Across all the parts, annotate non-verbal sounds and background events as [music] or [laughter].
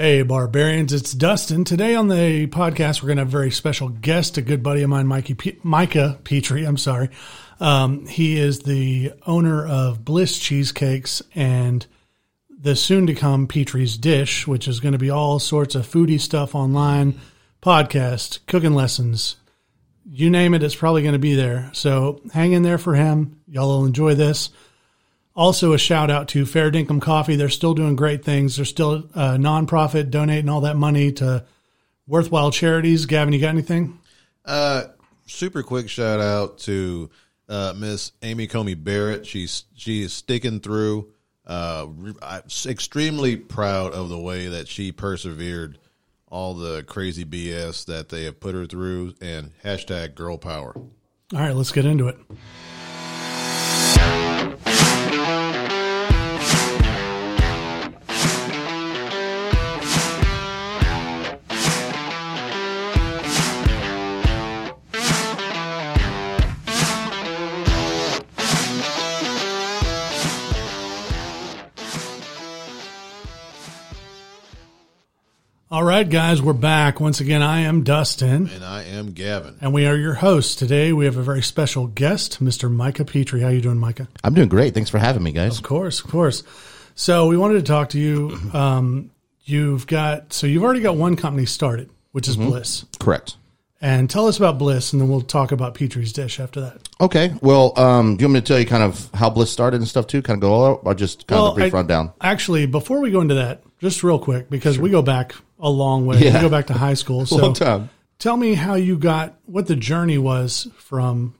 Hey, barbarians, it's Dustin. Today on the podcast, we're going to have a very special guest, a good buddy of mine, Mikey P- Micah Petrie. I'm sorry. Um, he is the owner of Bliss Cheesecakes and the soon to come Petrie's Dish, which is going to be all sorts of foodie stuff online, podcast, cooking lessons. You name it, it's probably going to be there. So hang in there for him. Y'all will enjoy this. Also, a shout out to Fair Dinkum Coffee. They're still doing great things. They're still a nonprofit, donating all that money to worthwhile charities. Gavin, you got anything? Uh, super quick shout out to uh, Miss Amy Coney Barrett. She's she is sticking through. Uh, I'm extremely proud of the way that she persevered all the crazy BS that they have put her through. And hashtag girl power. All right, let's get into it. All right, guys, we're back. Once again, I am Dustin, And I am Gavin. and we are your hosts. Today, we have a very special guest, Mr. Micah Petrie. How are you doing, Micah? I'm doing great. Thanks for having me, guys. Of course, of course. So we wanted to talk to you. Um, you've got so you've already got one company started, which is Bliss. Correct. And tell us about Bliss, and then we'll talk about Petrie's Dish after that. Okay. Well, um, do you want me to tell you kind of how Bliss started and stuff too? Kind of go all out, or just kind of a brief I- rundown? Actually, before we go into that, just real quick, because we go back a long way. Yeah. We go back to high school. [laughs] So Long time. tell me how you got what the journey was from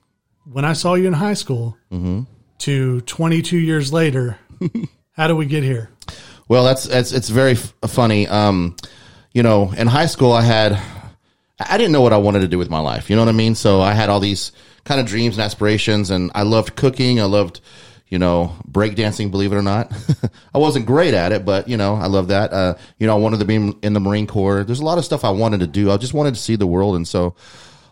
when I saw you in high school Mm-hmm. to 22 years later. [laughs] how do we get here? Well, that's that's it's very f- funny. Um, you know, in high school, I had I didn't know what I wanted to do with my life. You know what I mean? So I had all these kind of dreams and aspirations, and I loved cooking. I loved, you know, breakdancing. Believe it or not, [laughs] I wasn't great at it, but you know, I love that. Uh, you know, I wanted to be in the Marine Corps. There's a lot of stuff I wanted to do. I just wanted to see the world, and so.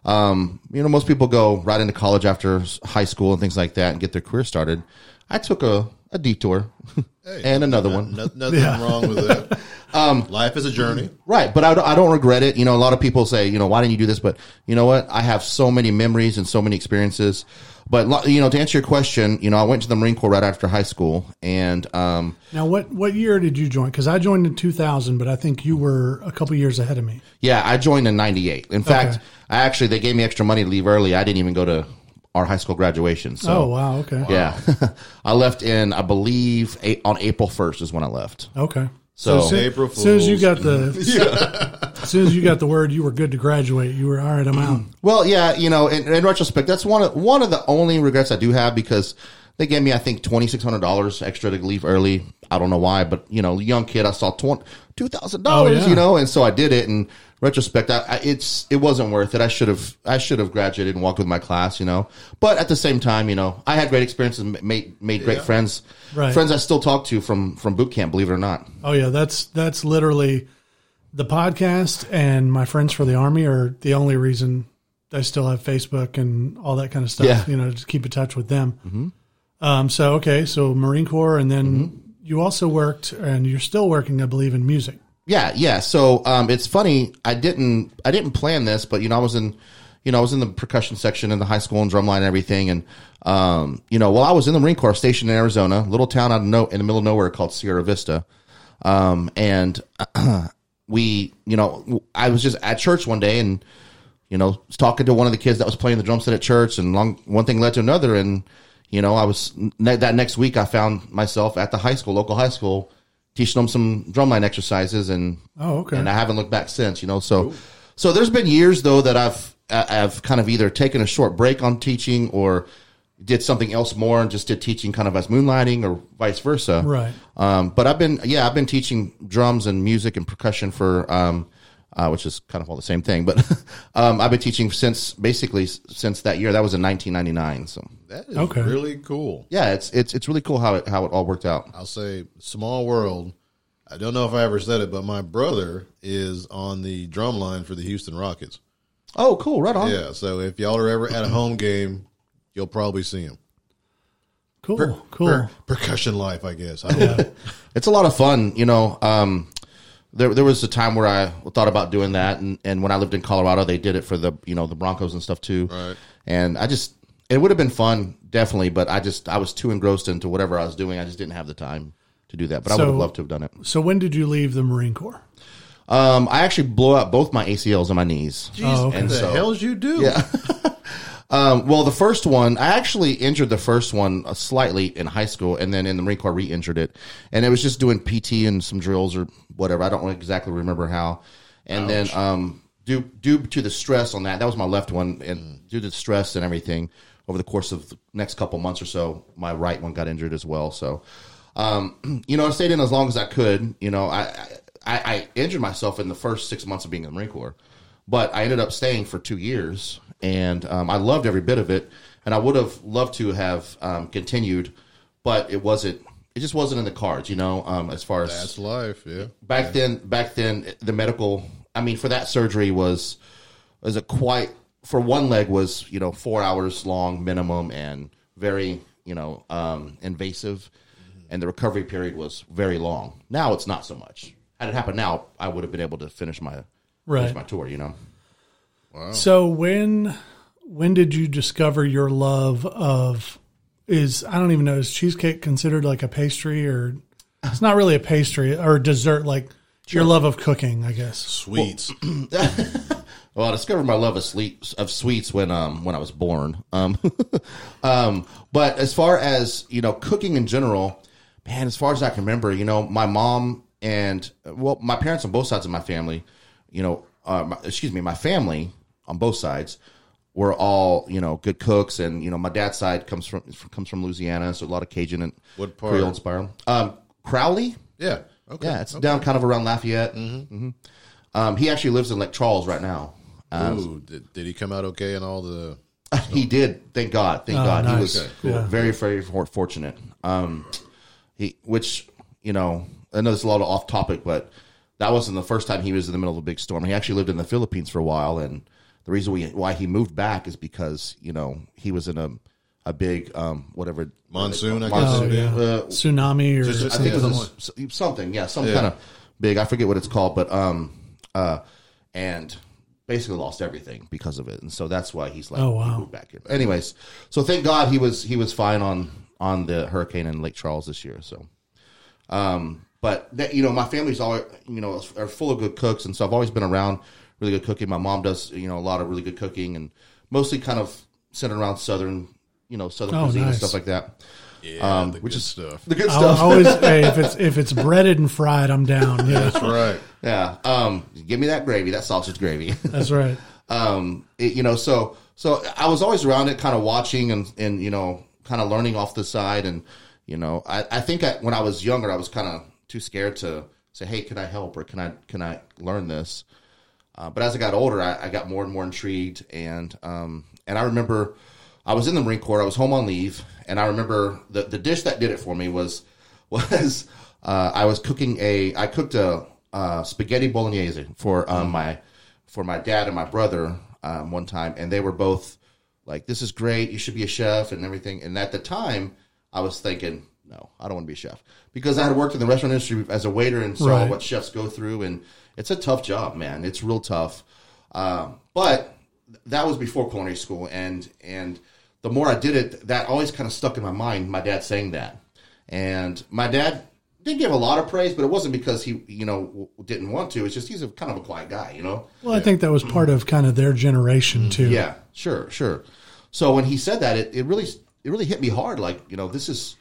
Um, you know, most people go right into college after high school and things like that and get their career started. I took a, a detour [laughs] and another one. No, nothing wrong with that. [laughs] Um, Life is a journey. Right, but I I don't regret it. You know, a lot of people say, you know, why didn't you do this? But you know what? I have so many memories and so many experiences. But you know, to answer your question, you know, I went to the Marine Corps right after high school, and um, Now, what what year did you join? Because I joined in 2000, but I think you were a couple years ahead of me. yeah, I joined in '98. In fact, I actually they gave me extra money to leave early. I didn't even go to our high school graduation. So oh, wow. Okay. yeah, [laughs] I left in I believe eight, on April 1st is when I left. Okay. So- as soon, April as soon as you got the, [laughs] as soon as you got the word you were good to graduate, you were all right. I'm out. [clears throat] Well, yeah, you know, in, in retrospect, that's one of one of the only regrets I do have because they gave me, I think, twenty six hundred dollars extra to leave early. I don't know why, but you know, young kid, I saw two thousand dollars, Oh, you know, and so I did it. And retrospect, I, I, it's it wasn't worth it. I should have I should have graduated and walked with my class, you know. But at the same time, you know, I had great experiences, made made great friends, Right. friends I still talk to from from boot camp. Believe it or not. Oh yeah, that's that's literally the podcast and my friends for the army are the only reason I still have Facebook and all that kind of stuff. Yeah. You know, to keep in touch with them. Um, so okay, so Marine Corps, and then you also worked, and you're still working, I believe, in music. Yeah, yeah. So um, it's funny. I didn't I didn't plan this, but you know I was in you know I was in the percussion section in the high school and drumline and everything, and um, you know while I was in the Marine Corps stationed in Arizona, little town out of no in the middle of nowhere called Sierra Vista, um, and [clears throat] we you know I was just at church one day and you know was talking to one of the kids that was playing the drum set at church, and long one thing led to another, and you know I was that next week I found myself at the high school, local high school. Teaching them some drumline exercises, and Oh, okay. and I haven't looked back since. You know, so so there's been years though that I've I've kind of either taken a short break on teaching or did something else more and just did teaching kind of as moonlighting or vice versa. Right. Um, but I've been yeah I've been teaching drums and music and percussion for um, uh, which is kind of all the same thing. But [laughs] um, I've been teaching since basically since that year. That was in 1999. So That is Okay. really cool. yeah, it's it's it's really cool how it how it all worked out. I'll say small world. I don't know if I ever said it, but my brother is on the drum line for the Houston Rockets. Oh, cool! Right on. Yeah, so if y'all are ever at a home game, you'll probably see him. Cool, cool. Per- percussion life, I guess. I don't know. it's a lot of fun. You know, um, there there was a time where I thought about doing that, and, and when I lived in Colorado, they did it for the you know the Broncos and stuff too. Right. And I just it would have been fun, definitely, but I just I was too engrossed into whatever I was doing. I just didn't have the time to do that. But I would have loved to have done it. So when did you leave the Marine Corps? Um, I actually blew out both my ACLs and my knees. Jeez, Oh, okay. what And the so- hell's you do? Yeah. [laughs] Um, well, the first one, I actually injured the first one uh, slightly in high school, and then in the Marine Corps re-injured it, and it was just doing PT and some drills or whatever. I don't exactly remember how. And then, um, due due to the stress on that, that was my left one, and due to the stress and everything over the course of the next couple months or so, my right one got injured as well. So, um, [clears throat] you know, I stayed in as long as I could. You know, I, I I injured myself in the first six months of being in the Marine Corps, but I ended up staying for two years, and um, I loved every bit of it. And I would have loved to have um, continued, but it wasn't. It just wasn't in the cards, you know. Um, as far as That's life. Yeah. back then back then the medical i mean for that surgery was was a quite for one leg was you know four hours long minimum and very you know um invasive and the recovery period was very long now it's not so much had it happened now i would have been able to finish my Right. finish my tour you know So when when did you discover your love of is I don't even know is cheesecake considered like a pastry or it's not really a pastry or dessert like your love of cooking I guess. Sweets. [clears throat] Well, I discovered my love of sleep of sweets when um when I was born. Um, [laughs] um, but as far as you know, cooking in general, man, as far as I can remember, you know, my mom and well, my parents on both sides of my family, you know, uh, my, excuse me, my family on both sides were all you know good cooks, and you know, my dad's side comes from comes from Louisiana, so a lot of Cajun and What part? Creole inspired. Um, Crowley, yeah. Okay. yeah, it's down kind of around Lafayette. Mm-hmm. Um, he actually lives in Lake Charles right now. Ooh, did, did he come out okay in all the? [laughs] He did. Thank God. Thank God. He was Okay, cool. Yeah. very, very fortunate. Um, he, which you know, I know this is a lot of off topic, but that wasn't the first time he was in the middle of a big storm. He actually lived in the Philippines for a while, and the reason we, why he moved back is because you know he was in a a big um, whatever Monsoon, I guess. monsoon. Oh, yeah. Uh, Tsunami or I think it was a, something, yeah, some kind of big. I forget what it's called, but um, uh, and basically lost everything because of it, and so that's why he's like, Oh, wow. he moved back here. But anyways, so thank God he was he was fine on on the hurricane in Lake Charles this year. So, um, but that, you know, my family's all you know are full of good cooks, and so I've always been around really good cooking. My mom does you know a lot of really good cooking, and mostly kind of centered around southern, you know, southern Oh, cuisine and stuff like that. Yeah, Um, the which good is- stuff. The good I'll stuff. always [laughs] hey, if it's if it's breaded and fried I'm down. Yeah. That's right. Yeah. Um, give me that gravy, that sausage gravy. [laughs] That's right. um, it- you know, so so I was always around it, kind of watching and and you know, kind of learning off the side, and you know, I I think I, when I was younger, I was kind of too scared to say, hey, can I help or can I can I learn this? Uh, but as I got older, I, I got more and more intrigued, and um, and I remember I was in the Marine Corps. I was home on leave, and I remember the the dish that did it for me was [laughs] was uh, I was cooking a I cooked a uh, spaghetti bolognese for um, my for my dad and my brother um, one time, and they were both like, "This is great. You should be a chef and everything." And at the time, I was thinking, "No, I don't want to be a chef," because I had worked in the restaurant industry as a waiter and saw Right. what chefs go through, and it's a tough job, man. It's real tough. Um, but that was before culinary school, and and the more I did it, that always kind of stuck in my mind. My dad saying that, and my dad didn't give a lot of praise, but it wasn't because he, you know, didn't want to. It's just he's a kind of a quiet guy, you know. Well, I think that was part of kind of their generation too. Yeah, sure, sure. So when he said that, it, it really it really hit me hard. Like you know, this is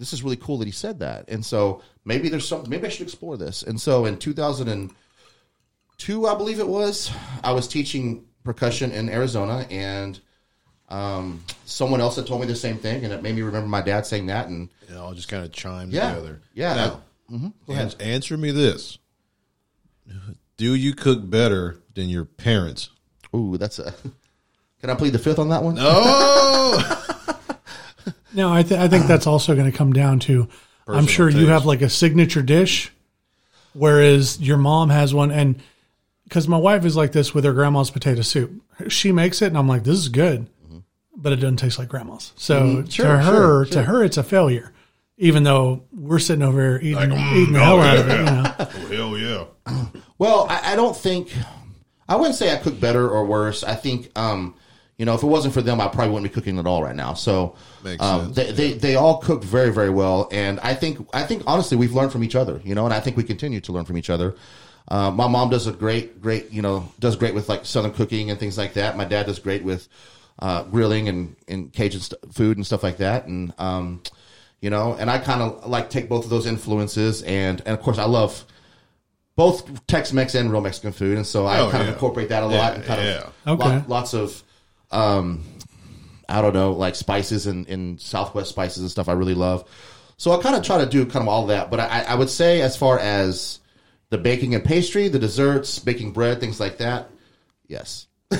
this is really cool that he said that. And so maybe there's some maybe I should explore this. And so in 2002, I believe it was, I was teaching percussion in Arizona, and um, someone else had told me the same thing, and it made me remember my dad saying that. And It all just kind of chimed Yeah. together. Yeah. Now, Go ahead. ans- answer me this: Do you cook better than your parents? ooh, that's a. [laughs] Can I plead the fifth on that one? Oh, [laughs] [laughs] No, I, th- I think that's also going to come down to. I'm Personal sure you have like a signature dish, whereas your mom has one, and because my wife is like this with her grandma's potato soup, she makes it, and I'm like, this is good, but it doesn't taste like grandma's. So Mm-hmm. Sure, to her, sure, to her, it's a failure, even though we're sitting over here eating, mm, eating the oh, hell out of it. yeah. You know, hell yeah. Well, I, I don't think I wouldn't say I cook better or worse. I think um, you know if it wasn't for them, I probably wouldn't be cooking at all right now. So Makes um, sense, they, they they all cook very very well, and I think I think honestly we've learned from each other. You know, and I think we continue to learn from each other. Uh, my mom does a great great you know does great with like southern cooking and things like that. My dad does great with uh, grilling and and Cajun st- food and stuff like that, and um, you know, and I kind of like take both of those influences, and and of course I love both Tex-Mex and real Mexican food, and so I Oh, kind of incorporate that a lot, Yeah, and kind yeah. of Okay. lot- lots of, um, I don't know, like spices and, and Southwest spices and stuff. I really love, so I kind of try to do kind of all that. But I, I would say, as far as the baking and pastry, the desserts, baking bread, things like that, yes, [laughs]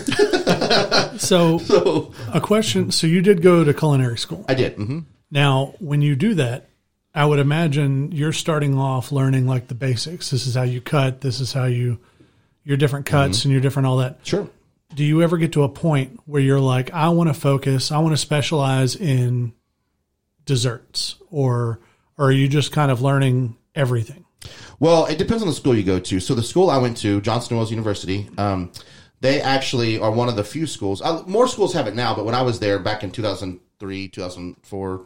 So, so, a question. So, you did go to culinary school. I did. Mm-hmm. Now, when you do that, I would imagine you're starting off learning like the basics. This is how you cut. This is how you your different cuts and your different all that. Sure. Do you ever get to a point where you're like, I want to focus, I want to specialize in desserts, or, or are you just kind of learning everything? Well, it depends on the school you go to. So the school I went to, Johnson Wales University, um, they actually are one of the few schools. Uh, more schools have it now, but when I was there back in 2003, 2004,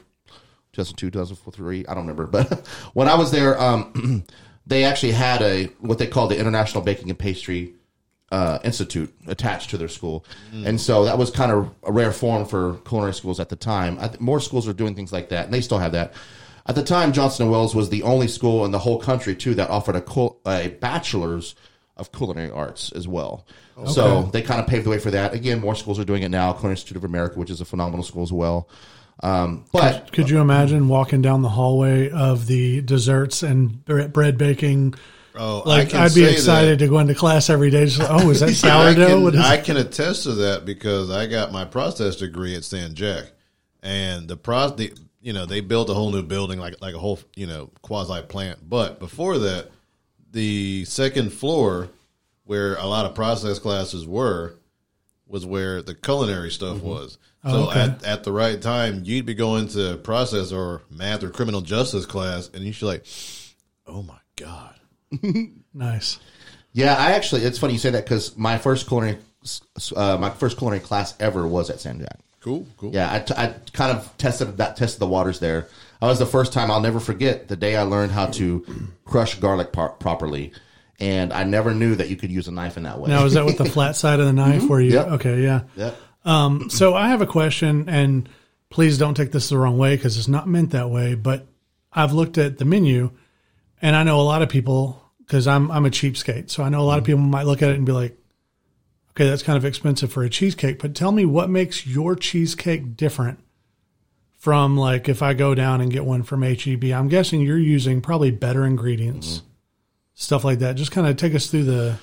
2002, 2003, I don't remember. But [laughs] when I was there, um, [clears throat] they actually had a what they call the International Baking and Pastry uh, Institute attached to their school, and so that was kind of a rare form for culinary schools at the time. I th- more schools are doing things like that, and they still have that. At the time, Johnson and Wales was the only school in the whole country too that offered a cul- a bachelor's of culinary arts as well. So they kind of paved the way for that. Again, more schools are doing it now. Culinary Institute of America, which is a phenomenal school as well. Um, but Could you imagine walking down the hallway of the desserts and bre- bread baking? Oh, I Like can I'd be excited to go into class every day. Just oh, is that [laughs] sourdough? What can, I can attest to that because I got my process degree at San Jac, and the process, the, you know, they built a whole new building, like like a whole you know quasi plant. But before that, the second floor, where a lot of process classes were, was where the culinary stuff mm-hmm. was. Oh, so Oh, okay. at, at the right time, you'd be going to process or math or criminal justice class, and you'd be like, "Oh my god." [laughs] nice. Yeah, I actually, it's funny you say that because my first culinary, uh, my first culinary class ever was at San Jac. Cool, cool. Yeah, I, t- I kind of tested that, tested the waters there. I was the first time I'll never forget the day I learned how to crush garlic par- properly, and I never knew that you could use a knife in that way. Now is that with the [laughs] flat side of the knife where you? Yep. Okay, yeah. Yep. Um, so I have a question, and please don't take this the wrong way because it's not meant that way. But I've looked at the menu, and I know a lot of people because I'm I'm a cheapskate, so I know a lot of mm. people might look at it and be like, "Okay, that's kind of expensive for a cheesecake." But tell me what makes your cheesecake different from like if I go down and get one from HEB. I'm guessing you're using probably better ingredients, mm-hmm. stuff like that. Just kind of take us through the.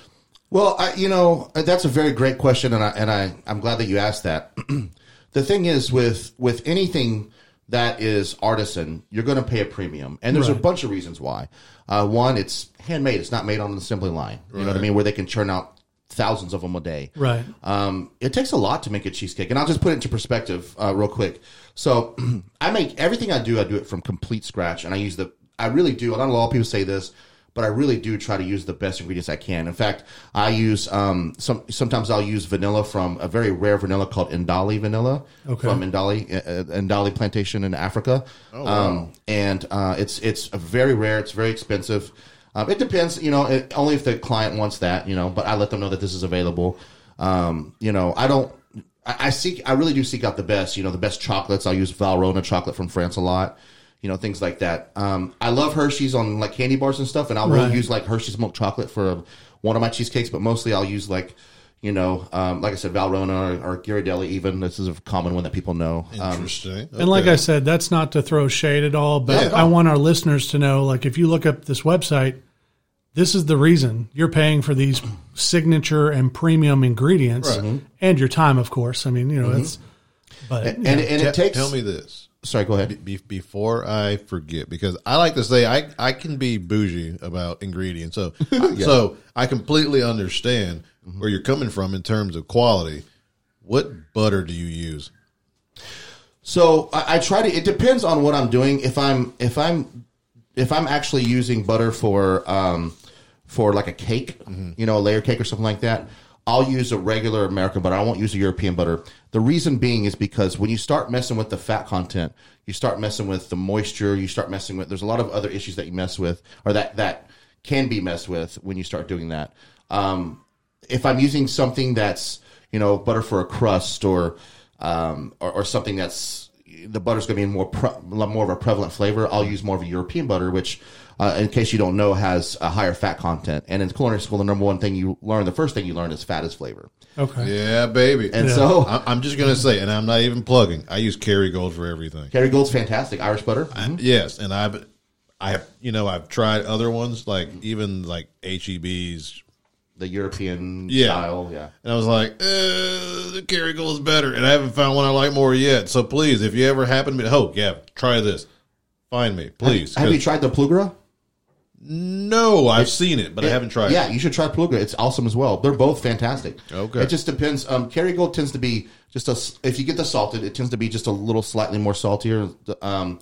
Well, I, you know that's a very great question, and I and I I'm glad that you asked that. [clears throat] the thing is with with anything that is artisan, you're going to pay a premium, and there's a bunch of reasons why. Uh, one, it's handmade; it's not made on an assembly line. You know what I mean? Where they can churn out thousands of them a day. Right. Um, it takes a lot to make a cheesecake, and I'll just put it into perspective uh, real quick. So, [clears throat] I make everything I do. I do it from complete scratch, and I use the. I really do. I don't know a lot of people say this, but I really do try to use the best ingredients I can. In fact, I use um, some. Sometimes I'll use vanilla from a very rare vanilla called Indali vanilla Okay. from Indali uh, Indali plantation in Africa. um, and uh, it's it's a very rare. It's very expensive. Um, it depends, you know, it, only if the client wants that, you know. But I let them know that this is available. Um, you know, I don't. I, I seek. I really do seek out the best. You know, the best chocolates. I'll use Valrhona chocolate from France a lot. You know, things like that. Um, I love Hershey's on like candy bars and stuff, and I'll Right. really use like Hershey's milk chocolate for one of my cheesecakes. But mostly, I'll use like. You know, um, like I said, Valrhona or, or Ghirardelli. Even this is a common one that people know. Um, Interesting. And like I said, that's not to throw shade at all, but Yeah. I want our listeners to know like if you look up this website, this is the reason you're paying for these signature and premium ingredients Right. and your time, of course. I mean, you know, it's but and and Te- it takes. tell me this Sorry, go ahead. be, before I forget, because I like to say I, I can be bougie about ingredients. So [laughs] so I completely understand where you're coming from in terms of quality. What butter do you use? So I, I try to. It depends on what I'm doing. If I'm if I'm if I'm actually using butter for um, for like a cake, you know, a layer cake or something like that, I'll use a regular American butter. I won't use a European butter. The reason being is because when you start messing with the fat content, you start messing with the moisture, you start messing with, there's a lot of other issues that you mess with or that, that can be messed with when you start doing that. Um, if I'm using something that's, you know, butter for a crust or, um, or, or something that's, the butter's going to be more pre- more of a prevalent flavor. I'll use more of a European butter, which, uh, in case you don't know, has a higher fat content. And in culinary school, the number one thing you learn, the first thing you learn is fat is flavor. Okay. Yeah, baby. And so, [laughs] I- I'm just gonna say, and I'm not even plugging. I use Kerrygold for everything. Kerrygold's fantastic. Irish butter. I- yes, and I've, I have, you know, I've tried other ones like even like HEB's, the European Yeah. style. Yeah. and I was like, uh, the Kerrygold is better, and I haven't found one I like more yet. So please, if you ever happen to be, oh, yeah, try this. Find me, please. Have you tried the Plugra? No, I've seen it, but I haven't tried. It. Yeah, it. you should try Plugra. It's awesome as well. They're both fantastic. Okay. It just depends. Um, Kerrygold tends to be just a. If you get the salted, it tends to be just a little slightly more saltier. Um,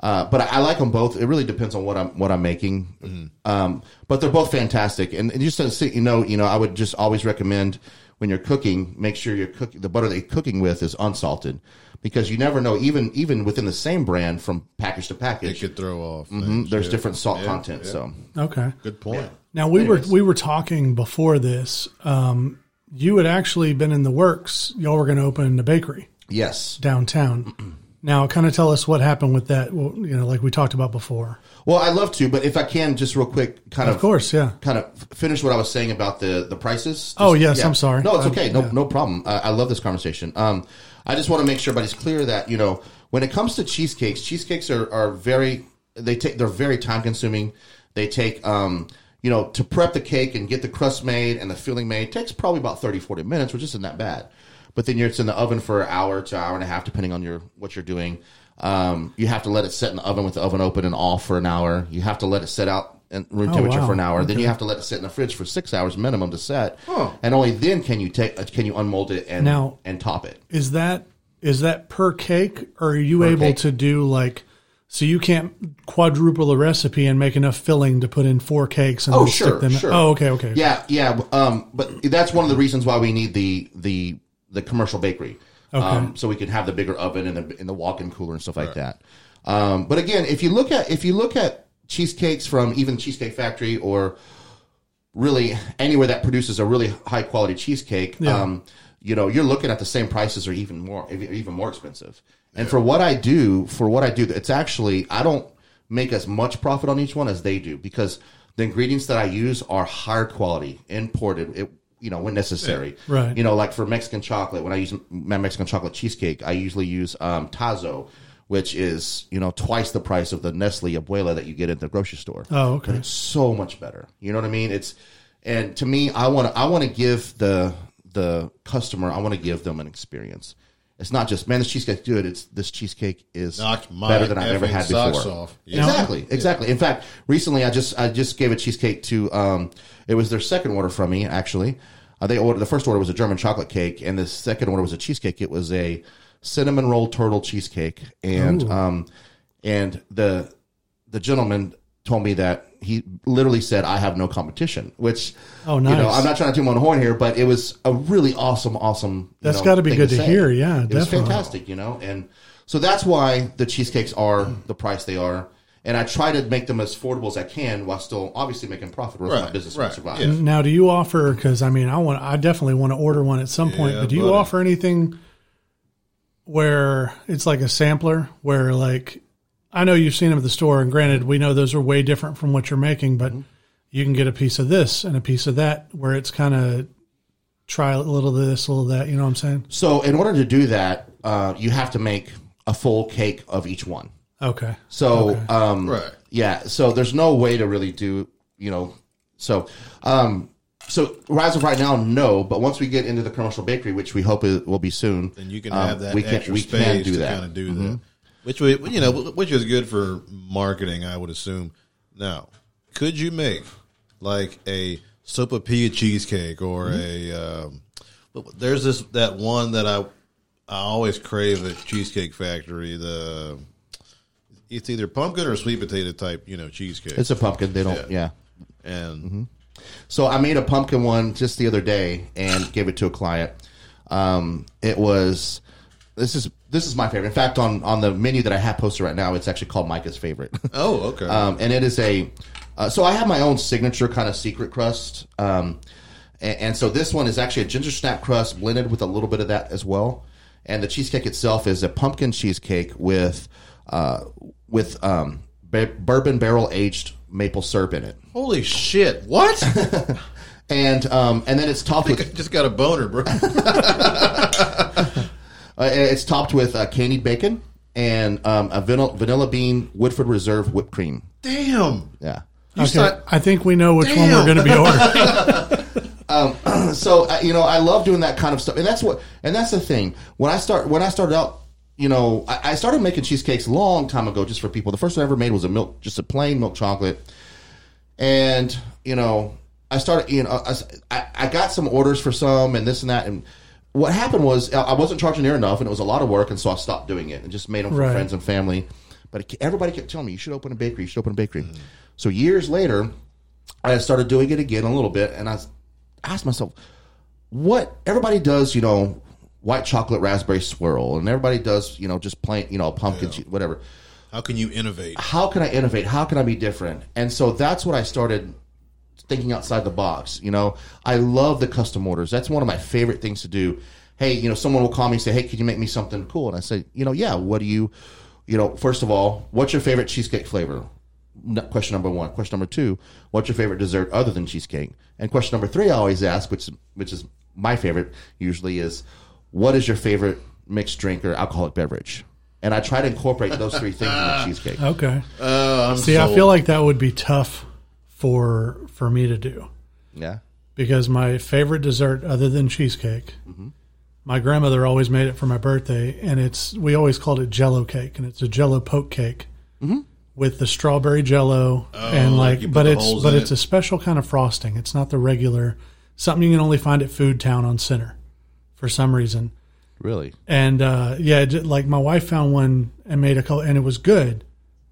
uh, but I, I like them both. It really depends on what I'm what I'm making. Mm-hmm. Um, but they're both fantastic. And, and just to see, you know, you know, I would just always recommend when you're cooking, make sure you're cooking the butter that you're cooking with is unsalted, because you never know. Even even within the same brand, from package to it package, could throw off. mhm, things, there's yeah. different salt Yeah, content. yeah. So Okay. Good point. Now we were we were talking before this. Um, you had actually been in the works. Y'all were going to open a bakery yes, downtown. [clears throat] now, kind of tell us what happened with that. Well, you know, like we talked about before. Well, I'd love to, but if I can, just real quick, kind of, Of course, yeah. kind of finish what I was saying about the the prices. Oh, Just- yes, I'm sorry. No, it's I- okay. No, yeah. no problem. Uh, I love this conversation. Um, I just want to make sure everybody's clear that you know when it comes to cheesecakes, cheesecakes are are very they take they're very time consuming. They take um you know to prep the cake and get the crust made and the filling made takes probably about 30, 40 minutes, which isn't that bad. But then you're it's in the oven for an hour to an hour and a half, depending on your what you're doing. Um, you have to let it set in the oven with the oven open and off for an hour. You have to let it set out in room temperature Oh, wow. for an hour. Then you have to let it sit in the fridge for six hours minimum to set, and only then can you take uh, can you unmold it and Now- and top it. Is that is that per cake, or are you able cake. to do like? So you can't quadruple the recipe and make enough filling to put in four cakes and Oh sure, stick them. sure. Oh, okay, okay. Yeah, yeah. Um, but that's one of the reasons why we need the the the commercial bakery. Okay. Um, so we can have the bigger oven and the in the walk-in cooler and stuff like that. Um, but again, if you look at if you look at cheesecakes from even Cheesecake Factory or really anywhere that produces a really high quality cheesecake, Yeah. um, you know, you're looking at the same prices or even more, even more expensive. And for what I do, for what I do, it's actually I don't make as much profit on each one as they do because the ingredients that I use are higher quality, imported. It, you know, when necessary. Right. You know, like for Mexican chocolate, when I use my Mexican chocolate cheesecake, I usually use um, Taza, which is you know twice the price of the Nestle Abuela that you get at the grocery store Oh, okay. it's so much better. You know what I mean? It's and to me, I want to I want to give the the customer I want to give them an experience. It's not just man, this cheesecake's good. It's this cheesecake is better than I've ever had before. off. Yeah. Exactly, exactly. In fact, recently I just I just gave a cheesecake to um it was their second order from me actually. Uh, they ordered the first order was a German chocolate cake, and the second order was a cheesecake. It was a cinnamon roll turtle cheesecake, and um and the the gentleman told me that he literally said, "I have no competition," which Oh, You know, nice. I'm not trying to toot my own horn here, but it was a really awesome, awesome. That's gotta be good to say. hear, yeah, it was fantastic. You know, and so that's why the cheesecakes are the price they are. And I try to make them as affordable as I can while still obviously making profit or else my business right, will survive. yeah. Now, do you offer? Because I mean, I want, I definitely want to order one at some point. Yeah, But do you buddy. offer anything where it's like a sampler, where like I know you've seen them at the store, and granted, we know those are way different from what you're making, but you can get a piece of this and a piece of that, where it's kind of try a little of this, a little of that. You know what I'm saying? So in order to do that, uh, you have to make a full cake of each one. Okay. So, Okay. um, Right. yeah. So there's no way to really do, you know, so, um, so as of right now, no. But once we get into the commercial bakery, which we hope it will be soon, and you can um, have that we can extra we space can do to that. Mm-hmm. kind of do that, which we, you know, which is good for marketing, I would assume. Now, could you make like a sopapilla cheesecake or Mm-hmm. a? Um, there's this that one that I I always crave at Cheesecake Factory. The it's either pumpkin or sweet potato type, you know, cheesecake. It's a pumpkin. They don't. Yeah. and Mm-hmm. So I made a pumpkin one just the other day and gave it to a client. Um, it was this is this is my favorite. In fact, on on the menu that I have posted right now, it's actually called Micah's favorite. [laughs] Oh, okay. um, and it is a uh, so I have my own signature kind of secret crust. Um, and, and so this one is actually a ginger snap crust blended with a little bit of that as well. And the cheesecake itself is a pumpkin cheesecake with uh, with um, ba- bourbon barrel aged maple syrup in it, Holy shit! What? [laughs] and um, and then it's topped with Just got a boner, bro. [laughs] uh, it's topped with uh, candied bacon and um, a vanilla, vanilla bean Woodford Reserve whipped cream. Damn. Yeah. You Okay, start- I think we know which one we're going to be ordering. [laughs] [clears throat] so uh, you know i love doing that kind of stuff and that's what and that's the thing when i start when i started out you know i, I started making cheesecakes a long time ago just for people the first one i ever made was a milk just a plain milk chocolate and you know i started you know I, I got some orders for some and this and that and what happened was i wasn't charging near enough and it was a lot of work and so i stopped doing it and just made them for Right. friends and family but it, everybody kept telling me you should open a bakery you should open a bakery so years later I started doing it again a little bit, and I asked myself, what everybody does, you know, white chocolate raspberry swirl, and everybody does, you know, just plain, you know, pumpkin, cheese, whatever. How can you innovate? How can I innovate? How can I be different? And so that's what I started thinking outside the box. You know, I love the custom orders. That's one of my favorite things to do. Hey, you know, someone will call me and say, "Hey, can you make me something cool?" And I say, "You know, yeah. What do you, you know, first of all, what's your favorite cheesecake flavor?" Question number one. Question number two: What's your favorite dessert other than cheesecake? And question number three, I always ask, which which is my favorite, usually is, what is your favorite mixed drink or alcoholic beverage? And I try to incorporate those three things in the [laughs] cheesecake. Okay. Uh, I'm See, I feel like that would be tough for for me to do Yeah. because my favorite dessert, other than cheesecake, my grandmother always made it for my birthday, and it's we always called it Jello cake, and it's a Jello poke cake with the strawberry Jello and like but it's but it's it? a special kind of frosting. It's not the regular something you can only find at Food Town on Center for some reason. Really? And uh, yeah, like my wife found one and made a couple, and it was good,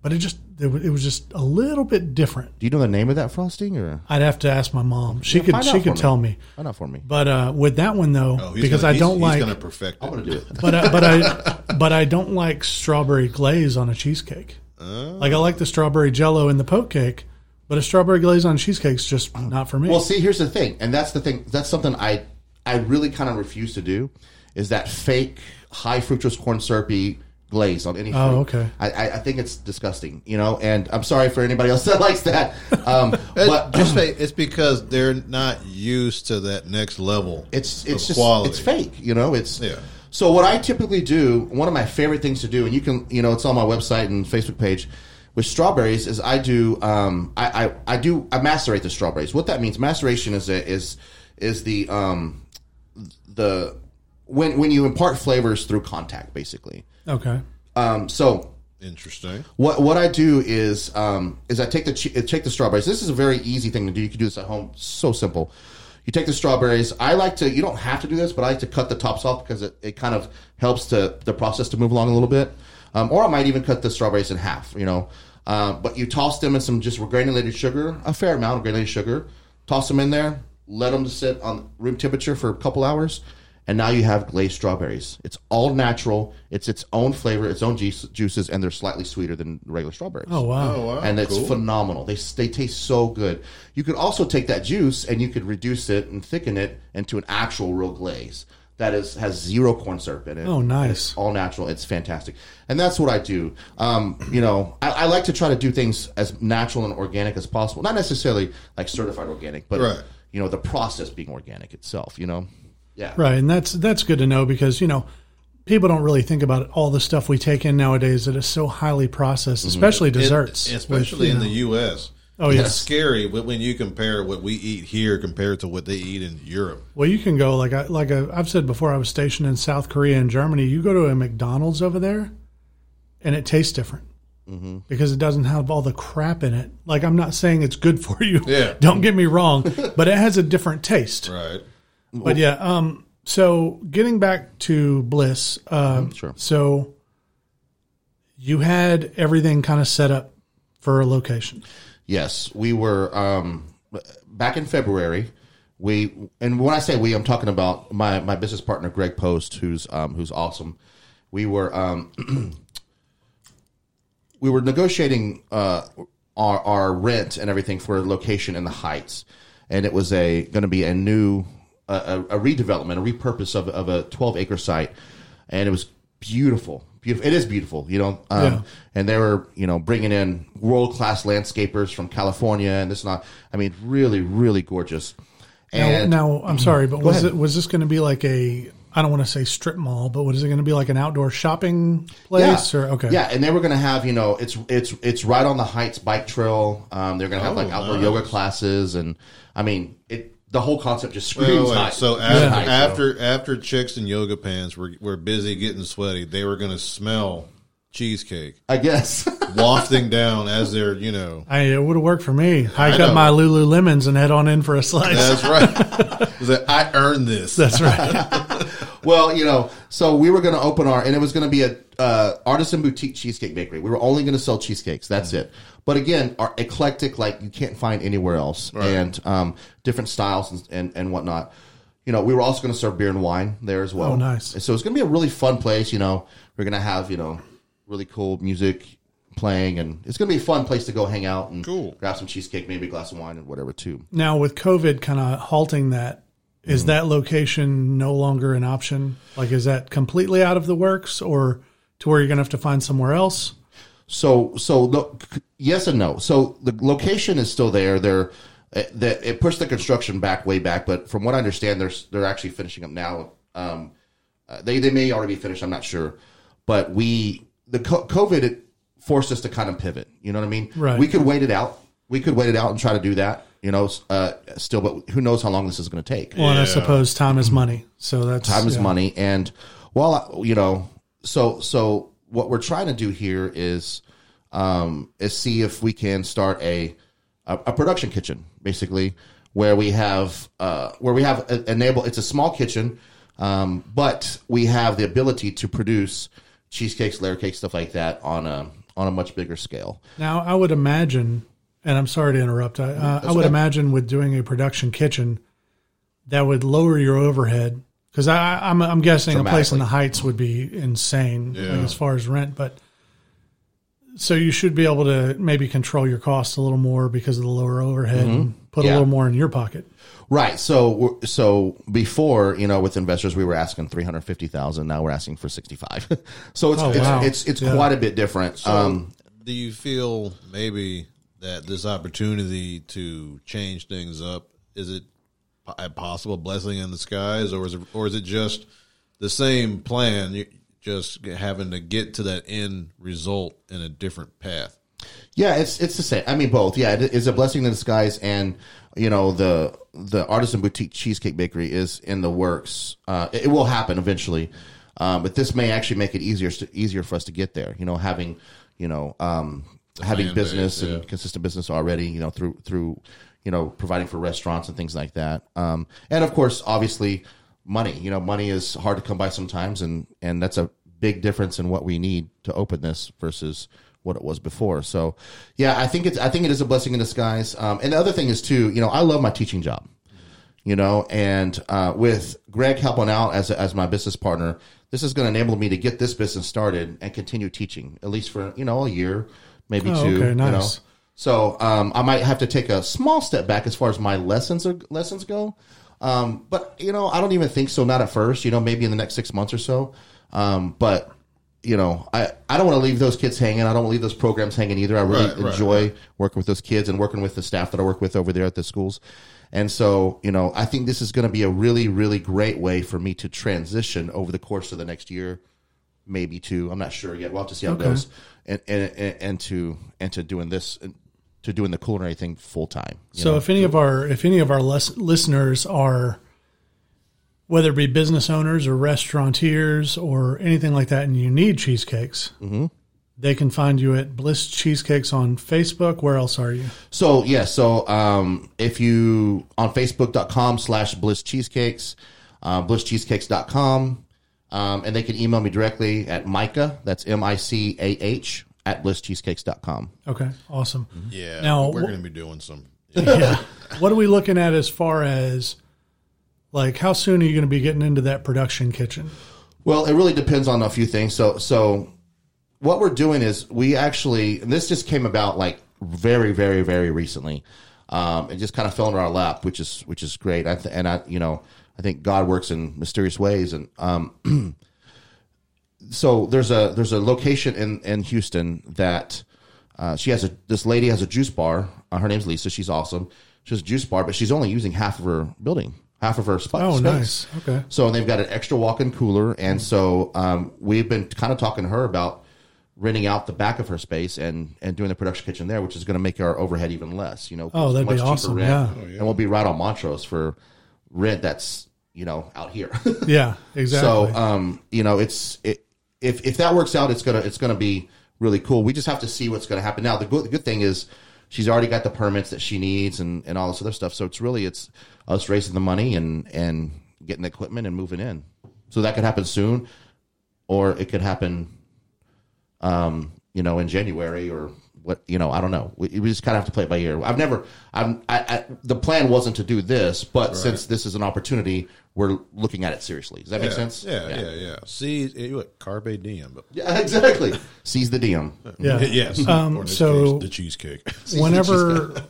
but it just it, wa- it was just a little bit different. Do you know the name of that frosting or I'd have to ask my mom. She Yeah, could find she out could for tell me. me. Find out for me. But uh, with that one though, Oh, he's because gonna- I he's- don't he's like, going to perfect it. I'm gonna do it. but I, [laughs] but I but I don't like strawberry glaze on a cheesecake. Oh. Like I like the strawberry Jello in the poke cake, but a strawberry glaze on cheesecake's just not for me. Well, see, here's the thing, and that's the thing. That's something I I really kind of refuse to do. Is that fake high fructose corn syrupy glaze on any? Oh, fruit. okay. I, I I think it's disgusting, you know. And I'm sorry for anybody else [laughs] that likes that. Um, [laughs] but just [clears throat] say it's because they're not used to that next level. It's of it's just quality. it's fake, you know. It's Yeah. So what I typically do, one of my favorite things to do, and you can, you know, it's on my website and Facebook page. With strawberries, is I do, um, I, I, I do, I macerate the strawberries. What that means, maceration is a, is is the um, the when when you impart flavors through contact, basically. okay, Um, so Interesting. what what I do is um, is I take the che- take the strawberries. This is a very easy thing to do. You can do this at home. So simple. You take the strawberries. I like to. You don't have to do this, but I like to cut the tops off because it, it kind of helps to the process to move along a little bit. Um, or I might even cut the strawberries in half. You know, uh, but you toss them in some just granulated sugar, a fair amount of granulated sugar. Toss them in there. Let them sit on room temperature for a couple hours and now you have glazed strawberries. It's all natural. It's its own flavor, its own juice, juices, and they're slightly sweeter than regular strawberries. oh wow, Oh wow. and it's cool. phenomenal. They they taste so good. You could also take that juice and you could reduce it and thicken it into an actual real glaze that is has zero corn syrup in it. Oh, nice. It's all natural. It's fantastic, and that's what I do. Um, you know, I, I like to try to do things as natural and organic as possible. Not necessarily like certified organic, but Right. you know, the process being organic itself. You know, yeah, right, and that's that's good to know because you know people don't really think about all the stuff we take in nowadays that is so highly processed, especially It- desserts, especially with, in you the U.S. Oh, it's scary when when you compare what we eat here compared to what they eat in Europe. Well, you can go like I like I, I've said before. I was stationed in South Korea and Germany. You go to a McDonald's over there, and it tastes different Mm-hmm. because it doesn't have all the crap in it. Like I'm not saying it's good for you. Yeah. [laughs] don't get me wrong, [laughs] but it has a different taste. Right. But yeah, um, so getting back to Bliss, uh, Mm-hmm. sure. So you had everything kind of set up for a location. Yes, we were. Um, back in February, we and when I say we, I'm talking about my my business partner Greg Post, who's um, who's awesome. We were um, [clears throat] we were negotiating uh, our our rent and everything for a location in the Heights, and it was a going to be a new a, a, a redevelopment, a repurpose of of a 12 acre site, and it was beautiful. Beautiful. It is beautiful, you know. Um, Yeah. And they were, you know, bringing in world class landscapers from California, and this and that. I mean, really, really gorgeous. And now I'm sorry, but was ahead. it was this going to be like a I don't want to say strip mall, but what is it going to be like an outdoor shopping place or okay? Yeah, and they were going to have you know it's it's it's right on the Heights bike trail. Um, they're going to have Oh, like outdoor nice. yoga classes, and I mean it. The whole concept just Wait, screams wait, Heights. So after, after after chicks in yoga pants were were busy getting sweaty, they were going to smell cheesecake I guess. [laughs] wafting down as they're you know. I, it would have worked for me. Hike know. up my Lululemons and head on in for a slice. That's [laughs] right. It's like, I earned this. That's right. [laughs] well, you know, so we were going to open our, and it was going to be a uh, artisan boutique cheesecake bakery. We were only going to sell cheesecakes. That's it. But again, our eclectic, like you can't find anywhere else, and um, different styles and, and and whatnot. You know, we were also going to serve beer and wine there as well. Oh, nice. So it's going to be a really fun place. You know, we're going to have you know really cool music playing, and it's going to be a fun place to go hang out and Cool. grab some cheesecake, maybe a glass of wine and whatever too. now with COVID kind of halting that, is that location no longer an option? Like, is that completely out of the works, or to where you're going to have to find somewhere else? So, so the, yes and no. So the location is still there. They're uh, that it pushed the construction back way back, but from what I understand, they're they're actually finishing up now. Um, uh, they they may already be finished. I'm not sure, but we the COVID it forced us to kind of pivot. You know what I mean? Right. We could wait it out. We could wait it out and try to do that. You know, uh, still, but who knows how long this is going to take? Well, and I suppose time is money, so that's time is yeah. money and while I- you know so so what we're trying to do here is um is see if we can start a a, a production kitchen basically where we have uh where we have a, enable it's a small kitchen um but we have the ability to produce cheesecakes layer cakes stuff like that on a on a much bigger scale Now, I would imagine, and I'm sorry to interrupt. I, uh, I would okay. imagine with doing a production kitchen, that would lower your overhead because I'm, I'm guessing a place in the Heights would be insane like, as far as rent. But so you should be able to maybe control your costs a little more because of the lower overhead and put a little more in your pocket. Right. So, so before, you know, with investors, we were asking three hundred fifty thousand. Now we're asking for sixty five. [laughs] so it's Oh, it's, wow. it's it's Yeah. quite a bit different. um, Do you feel maybe that this opportunity to change things up is it a possible blessing in the skies, or is it, or is it just the same plan? You just having to get to that end result in a different path. Yeah, it's it's the same. I mean, both. Yeah, it is a blessing in disguise, and you know the the artisan boutique cheesecake bakery is in the works. Uh, it, it will happen eventually, um, but this may actually make it easier easier for us to get there. You know, having you know um, having business base, and yeah. consistent business already. You know, through through you know providing for restaurants and things like that. Um, and of course, obviously, money. You know, money is hard to come by sometimes, and and that's a big difference in what we need to open this versus what it was before. So, yeah, I think it's I think it is a blessing in disguise. Um, and the other thing is too, you know, I love my teaching job. You know, and uh, with Greg helping out as as my business partner, this is going to enable me to get this business started and continue teaching at least for you know a year, maybe Oh, two. okay, You know, nice. so um, I might have to take a small step back as far as my lessons are, lessons go. Um, but you know, I don't even think so. Not at first. You know, maybe in the next six months or so. Um, but you know, I, I don't want to leave those kids hanging. I don't leave those programs hanging either. I really Right, right, enjoy working with those kids and working with the staff that I work with over there at the schools. And so, you know, I think this is going to be a really, really great way for me to transition over the course of the next year, maybe two. I'm not sure yet. We'll have to see how Okay. it goes. And, and, and, and to, and to doing this, to doing the culinary thing full time. So know? if any of our if any of our les- listeners are whether it be business owners or restaurateurs or anything like that, and you need cheesecakes, Mm-hmm. they can find you at Bliss Cheesecakes on Facebook. Where else are you? So yeah, so um, if you on Facebook.com slash Bliss Cheesecakes, uh, blisscheesecakes.com, um, and they can email me directly at Micah, that's M I C A H, at blisscheesecakes.com. Okay, awesome. Yeah, Now, we're wh- going to be doing some [laughs] yeah. What are we looking at as far as like how soon are you going to be getting into that production kitchen? Well, it really depends on a few things. So, so what we're doing is we actually, and this just came about like very, very, very recently. Um, it just kind of fell into our lap, which is which is great. I th- and I, you know, I think God works in mysterious ways. And um, [clears throat] so there's a there's a location in in Houston that uh, she has a this lady has a juice bar. Uh, her name's Lisa. She's awesome. She has a juice bar, but she's only using half of her building, half of her sp- Oh, space. nice. Okay. So they've got an extra walk-in cooler, and so um, we've been kind of talking to her about renting out the back of her space and and doing the production kitchen there, which is going to make our overhead even less. You know, Oh, that'd be much cheaper awesome, rent, yeah. Oh, and we'll be right on Montrose for rent that's you know out here. [laughs] Yeah, exactly. so um, you know, it's it, if if that works out, it's gonna it's gonna be really cool. We just have to see what's gonna happen. Now, the good the good thing is. She's already got the permits that she needs and, and all this other stuff. So it's really it's us raising the money and, and getting the equipment and moving in. So that could happen soon, or it could happen, um, you know, in January or what, you know, I don't know. We, we just kind of have to play it by ear. I've never, I'm, I, I, the plan wasn't to do this, but since this is an opportunity, we're looking at it seriously. Does that make sense? Yeah, yeah, yeah. See, you what, carpe diem, but Yeah, [laughs] exactly. Seize the diem. yeah. [laughs] yes. Um, Or so- case, the cheesecake. [laughs] Whenever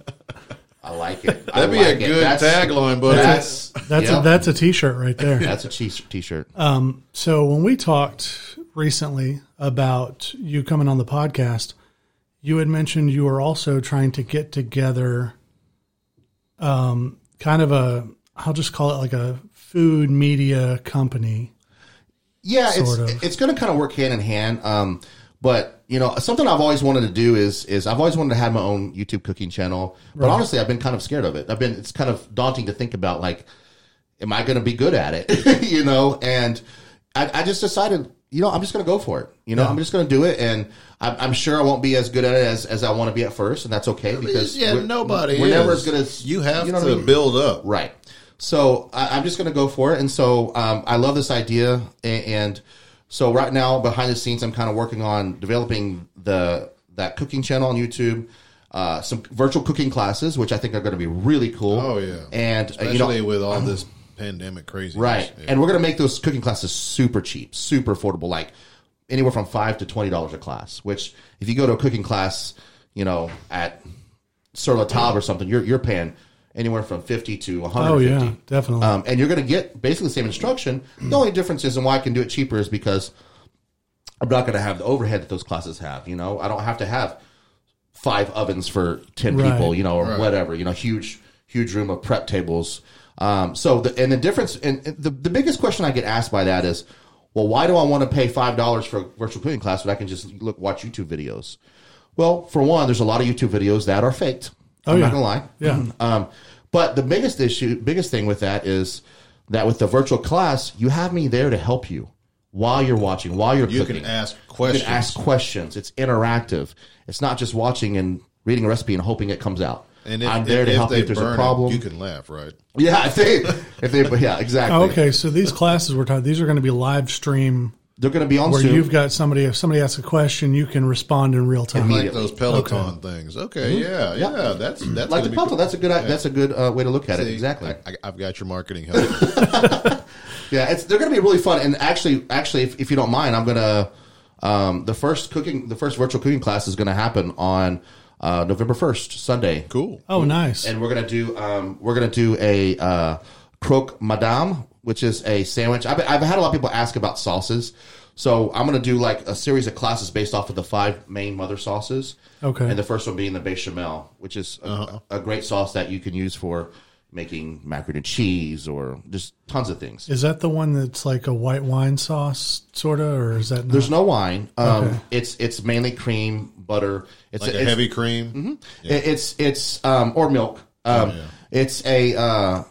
I like it. That'd be like a it. good That's- tagline, buddy. That's that's yeah, a, that's a t-shirt right there. [laughs] that's a t-shirt. Um, So when we talked recently about you coming on the podcast, you had mentioned you were also trying to get together um, kind of a I'll just call it like a food media company. Yeah, sort it's of. it's going to kind of work hand in hand. Um, but you know, something I've always wanted to do is is I've always wanted to have my own YouTube cooking channel. But honestly, I've been kind of scared of it. I've been it's kind of daunting to think about like, am I going to be good at it? [laughs] you know, and I, I just decided, you know, I'm just going to go for it. You know, I'm just going to do it, and I'm, I'm sure I won't be as good at it as, as I want to be at first, and that's okay because yeah, we're- nobody. We're never is. as good as you have know to I mean? build up. Right. So I, I'm just going to go for it. And so um, I love this idea. And, and so right now, behind the scenes, I'm kind of working on developing the that cooking channel on YouTube. Uh, some virtual cooking classes, which I think are going to be really cool. Oh, yeah. and uh, Especially you know, with all [clears throat] this pandemic crazy. right. And we're going to make those cooking classes super cheap, super affordable, like anywhere from five to twenty dollars a class. Which, if you go to a cooking class, you know, at Sur La Table or something, you're you're paying anywhere from fifty to one hundred. Oh yeah, definitely. Um, and you're going to get basically the same instruction. The only difference is, and why I can do it cheaper is because I'm not going to have the overhead that those classes have. You know, I don't have to have five ovens for ten Right. people. You know, or whatever. You know, huge huge room of prep tables. Um, so the and the difference and and the the biggest question I get asked by that is, well, why do I want to pay five dollars for a virtual cooking class when I can just look watch YouTube videos? Well, for one, there's a lot of YouTube videos that are faked. I'm yeah. not gonna lie. Yeah. [clears throat] Um, but the biggest issue, biggest thing with that is that with the virtual class, you have me there to help you while you're watching, while you're You cooking. can ask You questions. can ask questions. It's interactive. It's not just watching and reading a recipe and hoping it comes out. And if, I'm there if, to if help you if there's burn a it, problem. you can laugh, right? yeah, [laughs] if they, if they, yeah, exactly. Oh, okay, so these classes we're talking, these are going to be live stream They're going to be on where Zoom. you've got somebody. If somebody asks a question, you can respond in real time. Like those Peloton things. Okay, yeah, yeah, That's that's like the be Peloton, cool. that's a good, that's a good uh, way to look at it. Exactly. I, I, I've got your marketing help. [laughs] Yeah, it's they're going to be really fun. And actually, actually, if, if you don't mind, I'm going to um, the first cooking, the first virtual cooking class is going to happen on uh, November first, Sunday. cool. Oh, nice. And we're going to do um, we're going to do a uh, croque madame, which is a sandwich. I've, I've had a lot of people ask about sauces. So I'm going to do like a series of classes based off of the five main mother sauces. Okay. And the first one being the bechamel, which is a, a great sauce that you can use for making macaroni and cheese or just tons of things. Is that the one that's like a white wine sauce, sort of, or is that not? There's no wine. Um, Okay. It's it's mainly cream, butter. It's Like a it's, heavy cream. it- It's it's um, or milk. Um, Oh, yeah. It's a uh,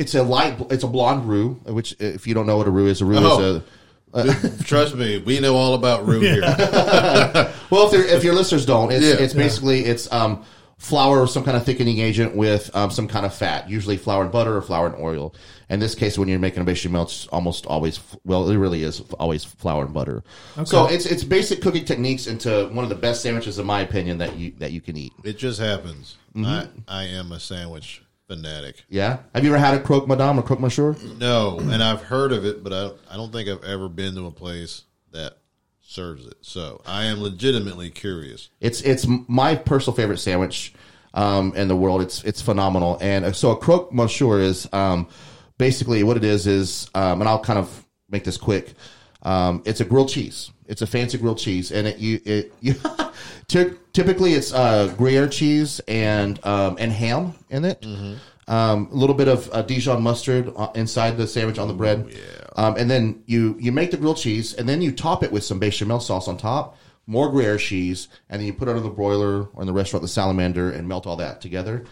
it's a light. It's a blonde roux. Which, if you don't know what a roux is, a roux Oh. is a Trust me, we know all about root here. [laughs] well. If, if your listeners don't, it's Yeah. it's basically it's um, flour or some kind of thickening agent with um, some kind of fat, usually flour and butter or flour and oil. In this case, when you're making a bechamel, it's almost always well, it really is always flour and butter. Okay. So it's it's basic cooking techniques into one of the best sandwiches, in my opinion, that you that you can eat. It just happens. I I am a sandwich fanatic. Yeah. Have you ever had a croque madame or croque monsieur? No, and I've heard of it, but I I don't think I've ever been to a place that serves it. So I am legitimately curious. It's it's my personal favorite sandwich um, in the world. It's it's phenomenal. And uh, so a croque monsieur is um, basically what it is is, um, and I'll kind of make this quick. Um, it's a grilled cheese. It's a fancy grilled cheese, and it you it you [laughs] ty- typically it's uh, Gruyere cheese and um, and ham in it. Um, a little bit of uh, Dijon mustard uh, inside the sandwich on the bread. Um, and then you you make the grilled cheese, and then you top it with some bechamel sauce on top, more Gruyere cheese, and then you put it on the broiler or in the restaurant, the salamander, and melt all that together.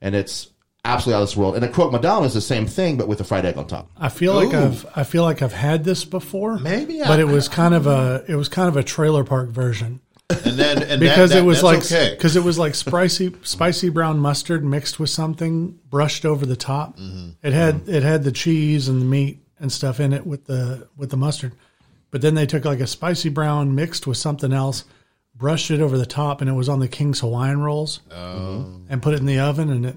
And it's absolutely out of this world. And a croque madame is the same thing, but with a fried egg on top. I feel like Ooh. I've I feel like I've had this before. Maybe I- but it was kind of a it was kind of a trailer park version And then and because that, that, it was that's like okay. because it was like spicy spicy brown mustard mixed with something brushed over the top. Mm-hmm. It had it had the cheese and the meat and stuff in it with the with the mustard, but then they took like a spicy brown mixed with something else, brushed it over the top, and it was on the King's Hawaiian rolls, Oh. and put it in the oven, and it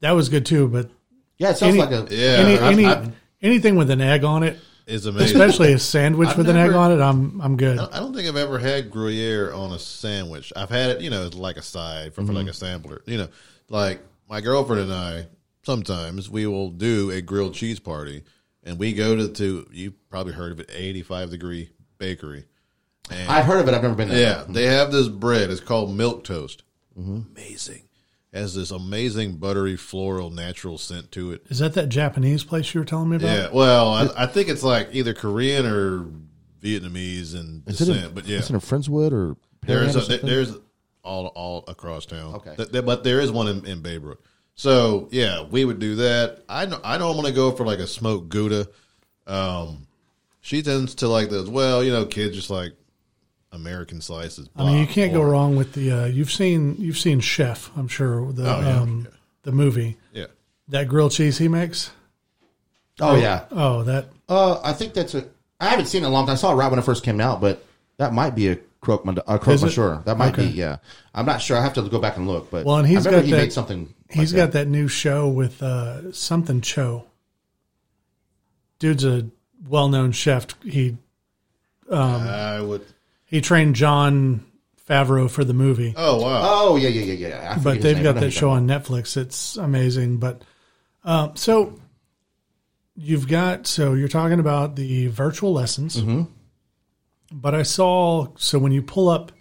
that was good too. But Yeah, it sounds Any- like a Yeah, any I've- any I've- anything with an egg on It's amazing. especially a [laughs] sandwich I've with an egg on it, I'm I'm good. I don't think I've ever had Gruyere on a sandwich. I've had it, you know, like a side for, for like mm-hmm. a sampler. You know, like my girlfriend and I sometimes we will do a grilled cheese party, and we go to to you probably heard of it, eighty five degree bakery. And I've heard of it. I've never been there. yeah, they have this bread. It's called milk toast. Mm-hmm. Amazing. Has this amazing buttery floral natural scent to it. Is that that Japanese place you were telling me about? Yeah, well, I, I think it's like either Korean or Vietnamese in Is it, descent, in, but yeah, is it in Friendswood or there's Pearland or there's all all across town. Okay. Th- th- but there is one in, in Baybrook. So yeah, we would do that. I know I normally go for like a smoked gouda. Um, she tends to like those. Well, you know, kids just like American slices. I mean, you can't go wrong with the. Uh, you've seen you've seen Chef, I'm sure the Oh, yeah. um, the movie Yeah, that grilled cheese he makes. oh yeah. Oh, that Uh, I think that's a. I haven't seen it in a long time. I saw it right when it first came out, but that might be a croque mad- a croque Is it? monsieur. That might Okay. be. Yeah, I'm not sure. I have to go back and look. But Well, and he's I got he that- made something. he's like got that new show with uh, something Cho. Dude's a well-known chef. He Um, I would. He trained Jon Favreau for the movie. Oh wow. Oh yeah, yeah, yeah, yeah. But they've name. Got that show you're on Netflix. It's amazing. But uh, so you've got so you're talking about the virtual lessons. Mm-hmm. But I saw so when you pull up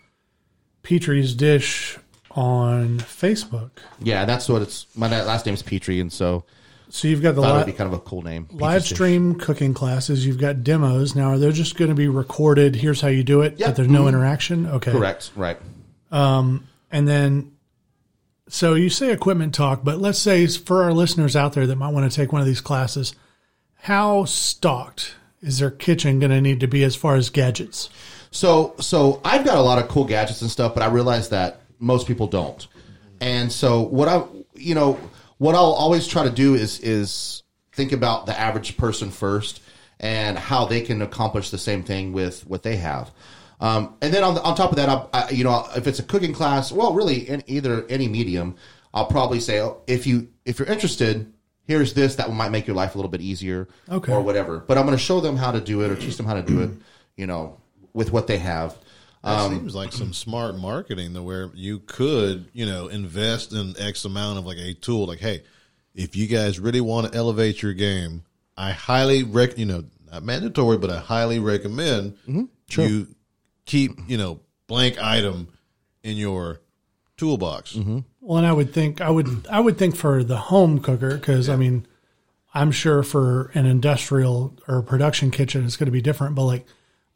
Petrie's dish on Facebook, Yeah, that's what it's. My last name is Petrie, and so so you've got the li- be kind of a cool name. live stream cooking classes. You've got demos. Now are they just going to be recorded? Here's how you do it. Yep. But there's no Mhm. interaction. Okay, Correct. Right. And then, so you say equipment talk, but let's say for our listeners out there that might want to take one of these classes, how stocked is their kitchen going to need to be as far as gadgets? So, so I've got a lot of cool gadgets and stuff, but I realize that most people don't. And so, what I, you know, what I'll always try to do is is think about the average person first and how they can accomplish the same thing with what they have. Um, and then on, the, on top of that, I, I, you know, if it's a cooking class, well, really, in either any medium, I'll probably say, oh, if you if you're interested, here's this that might make your life a little bit easier, Okay. or whatever. But I'm going to show them how to do it or teach them how to do it, you know, with what they have. That um, seems like some smart marketing to where you could, you know, invest in X amount of like a tool. Like, hey, if you guys really want to elevate your game, I highly rec, you know, not mandatory, but I highly recommend mm-hmm. you keep, you know, blank item in your toolbox. Mm-hmm. Well, and I would think I would I would think for the home cooker because I mean, I'm sure for an industrial or production kitchen it's going to be different. But like,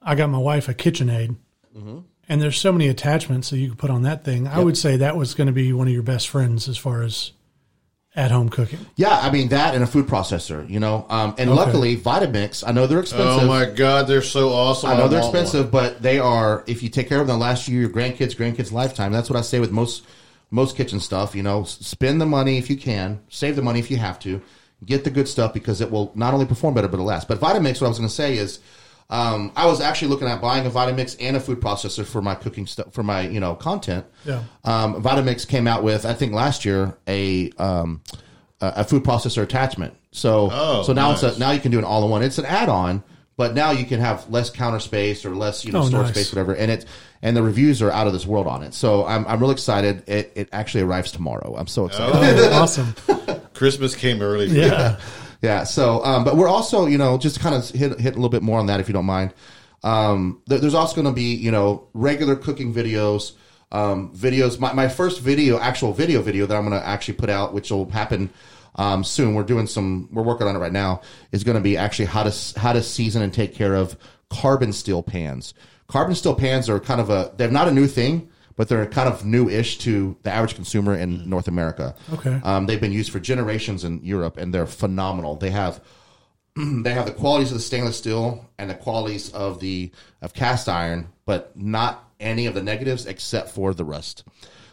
I got my wife a KitchenAid, and there's so many attachments that you could put on that thing. I would say that was going to be one of your best friends as far as at home cooking. Yeah, I mean that and a food processor, you know. Um, and luckily, Vitamix, I know they're expensive. Oh my God, they're so awesome! I know they're want one. expensive, but they are. If you take care of them, last you your grandkids, grandkids lifetime. That's what I say with most most kitchen stuff. You know, spend the money if you can, save the money if you have to, get the good stuff because it will not only perform better but it'll last. But Vitamix, what I was going to say is, um, I was actually looking at buying a Vitamix and a food processor for my cooking stuff for my you know content. Yeah. Um, Vitamix came out with I think last year a um, a a food processor attachment. So Oh, so now nice. it's a, now you can do an all in one. It's an add on, but now you can have less counter space or less you know Oh, storage nice. space, whatever. And it and the reviews are out of this world on it. So I'm I'm real excited. It it actually arrives tomorrow. I'm so excited. Oh, [laughs] awesome. [laughs] Christmas came early. For Yeah. Yeah. So, um, but we're also, you know, just kind of hit hit a little bit more on that if you don't mind. Um, there- there's also going to be, you know, regular cooking videos, um, videos. My, my first video, actual video video that I'm going to actually put out, which will happen um, soon. We're doing some, we're working on it right now. Is going to be actually how to how to season and take care of carbon steel pans. Carbon steel pans are kind of a they're not a new thing, but they're kind of new-ish to the average consumer in North America. Okay. Um, they've been used for generations in Europe, and they're phenomenal. They have [clears throat] they have the qualities of the stainless steel and the qualities of the of cast iron, but not any of the negatives except for the rust.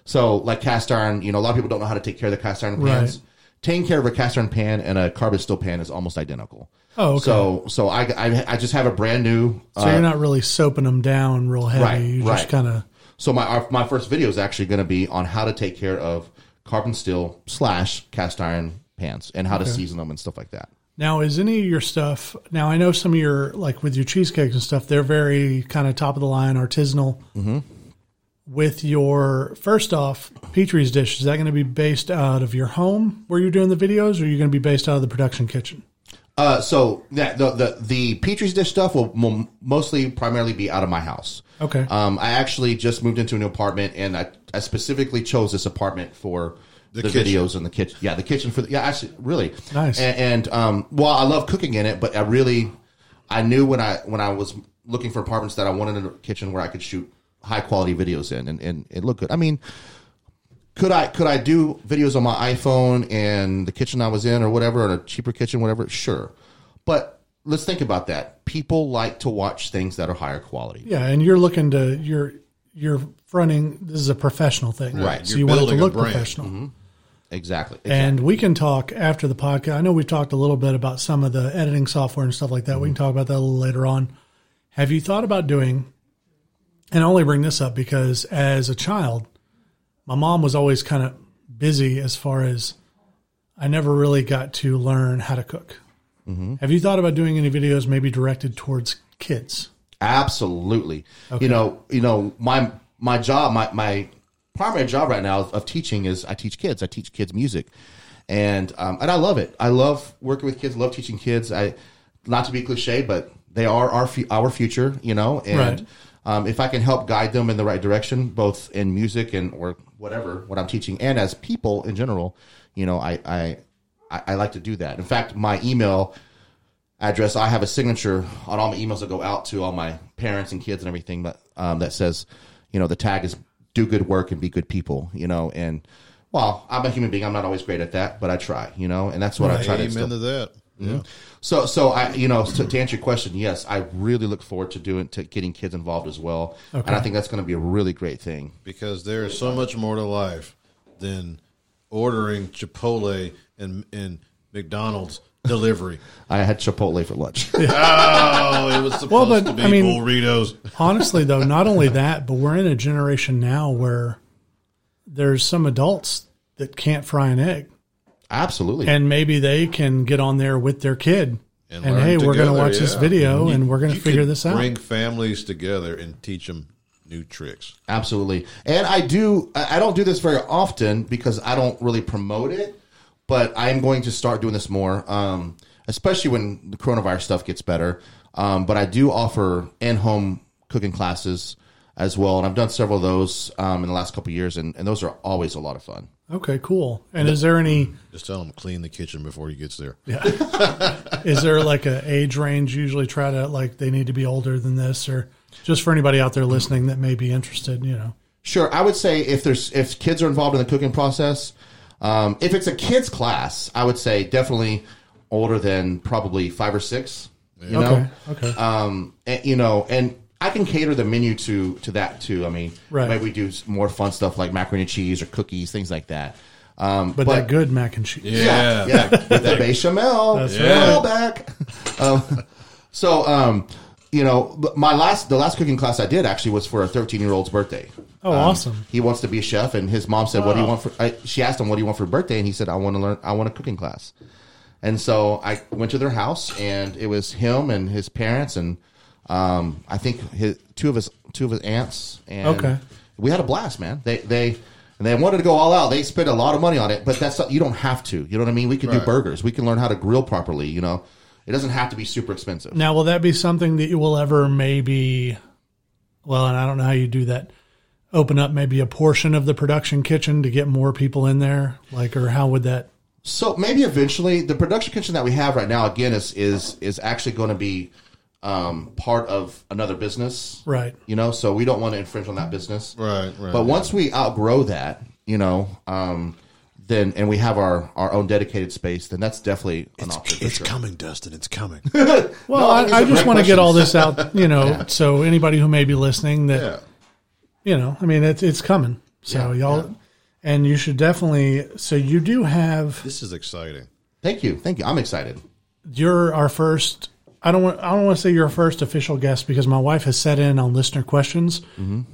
So, like cast iron, you know, a lot of people don't know how to take care of the cast iron pans. Right. Taking care of a cast iron pan and a carbon steel pan is almost identical. Oh, okay. So, so I, I, I just have a brand new. So you're not really soaping them down real heavy. Right, you right. just kind of. So my our, my first video is actually going to be on how to take care of carbon steel slash cast iron pans and how to season them and stuff like that. Now, is any of your stuff? Now, I know some of your like with your cheesecakes and stuff. They're very kind of top of the line, artisanal. Mm-hmm. With your first off, Petrie's dish is that going to be based out of your home where you're doing the videos, or are you going to be based out of the production kitchen? Uh, so that the, the the Petrie's dish stuff will, will mostly primarily be out of my house. Okay. Um, I actually just moved into a new apartment, and I, I specifically chose this apartment for the, kitchen. videos and the kitchen. Yeah, the kitchen for the, yeah, actually, really Nice. And, and um, well, I love cooking in it, but I really, I knew when I when I was looking for apartments that I wanted a kitchen where I could shoot high quality videos in, and, and it looked good. I mean, could I could I do videos on my iPhone and the kitchen I was in or whatever, or a cheaper kitchen, whatever? Sure, but let's think about that. People like to watch things that are higher quality. Yeah, and you're looking to you're you're fronting. This is a professional thing, Right. So You're you want it to building a look brand. professional. Mm-hmm. Exactly. And we can talk after the podcast. I know we've talked a little bit about some of the editing software and stuff like that. We can mm-hmm. talk about that a little later on. Have you thought about doing, and I only bring this up because as a child, my mom was always kind of busy as far as I never really got to learn how to cook. Have you thought about doing any videos maybe directed towards kids? Absolutely. You know, you know, my my job, my my primary job right now of teaching is I teach kids. I teach kids music, and um, and I love it. I love working with kids. Love teaching kids. I not to be cliche, but they are our our future. You know, and Right. Um, if I can help guide them in the right direction, both in music and or whatever what I'm teaching, and as people in general, you know, I I I, like to do that. In fact, my email address, I have a signature on all my emails that go out to all my parents and kids and everything that um, that says, you know, the tag is do good work and be good people, you know, and well, I'm a human being. I'm not always great at that, but I try, you know, and that's what I try to Amen to that. Mm-hmm. Yeah. So, so I, you know, to, to answer your question, yes, I really look forward to doing to getting kids involved as well, and I think that's going to be a really great thing. Because there is so much more to life than ordering Chipotle and, and McDonald's [laughs] delivery. I had Chipotle for lunch. [laughs] oh, it was [laughs] supposed Well, but, to be I mean- burritos. Honestly, though, not only that, but we're in a generation now where there's some adults that can't fry an egg. Absolutely. and maybe they can get on there with their kid and, learn hey we're going to together, watch this yeah. video and we're going to figure this out Bring families together and teach them new tricks. Absolutely. And I do, I I don't do this very often because I don't really promote it, but I am going to start doing this more, um, especially when the coronavirus stuff gets better. Um, but I do offer in home cooking classes as well. And I've done several of those um, in the last couple of years, and, and those are always a lot of fun. okay cool and is there any Just tell him clean the kitchen before he gets there. Yeah. [laughs] is there like a age range usually try to like they need to be older than this or just for anybody out there listening that may be interested you know Sure, I would say if there's if kids are involved in the cooking process, um, if it's a kids class, I would say definitely older than probably five or six. You know, okay okay um, and, you know, and I can cater the menu to to that too. I mean, Right. maybe we do more fun stuff like macaroni and cheese or cookies, things like that. Um, But, that good mac and cheese. Yeah. yeah, with that bechamel, That's bechamel back. Um, so, um, you know, my last the last cooking class I did actually was for a 13 year old's birthday. Oh, Um, awesome. He wants to be a chef, and his mom said, "What do you want for?" I, she asked him, "What do you want for your birthday?" And he said, "I want to learn. I want a cooking class." And so I went to their house, and it was him and his parents, and um, I think his two of his two of his aunts. And Okay. we had a blast, man. They they and they wanted to go all out. They spent a lot of money on it, but that's not, you don't have to. You know what I mean? We could do burgers. We can learn how to grill properly. You know, it doesn't have to be super expensive. Now, will that be something that you will ever maybe? Well, and I don't know how you do that. Open up maybe a portion of the production kitchen to get more people in there, like, or how would that? So maybe eventually the production kitchen that we have right now again is is is actually going to be um, part of another business, Right. You know, so we don't want to infringe on that business, Right, right. But once we outgrow that, you know, um, then and we have our our own dedicated space, then that's definitely an option. For It's sure. coming, Dustin. It's coming. [laughs] Well, No, I think I, I are just great want to get all this out, you know, [laughs] so anybody who may be listening that yeah. you know, I mean, it's it's coming. So Yeah, y'all, and you should definitely. So you do have. This is exciting. Thank you, thank you. I'm excited. You're our first. I don't want. I don't want to say you're our first official guest because my wife has set in on listener questions.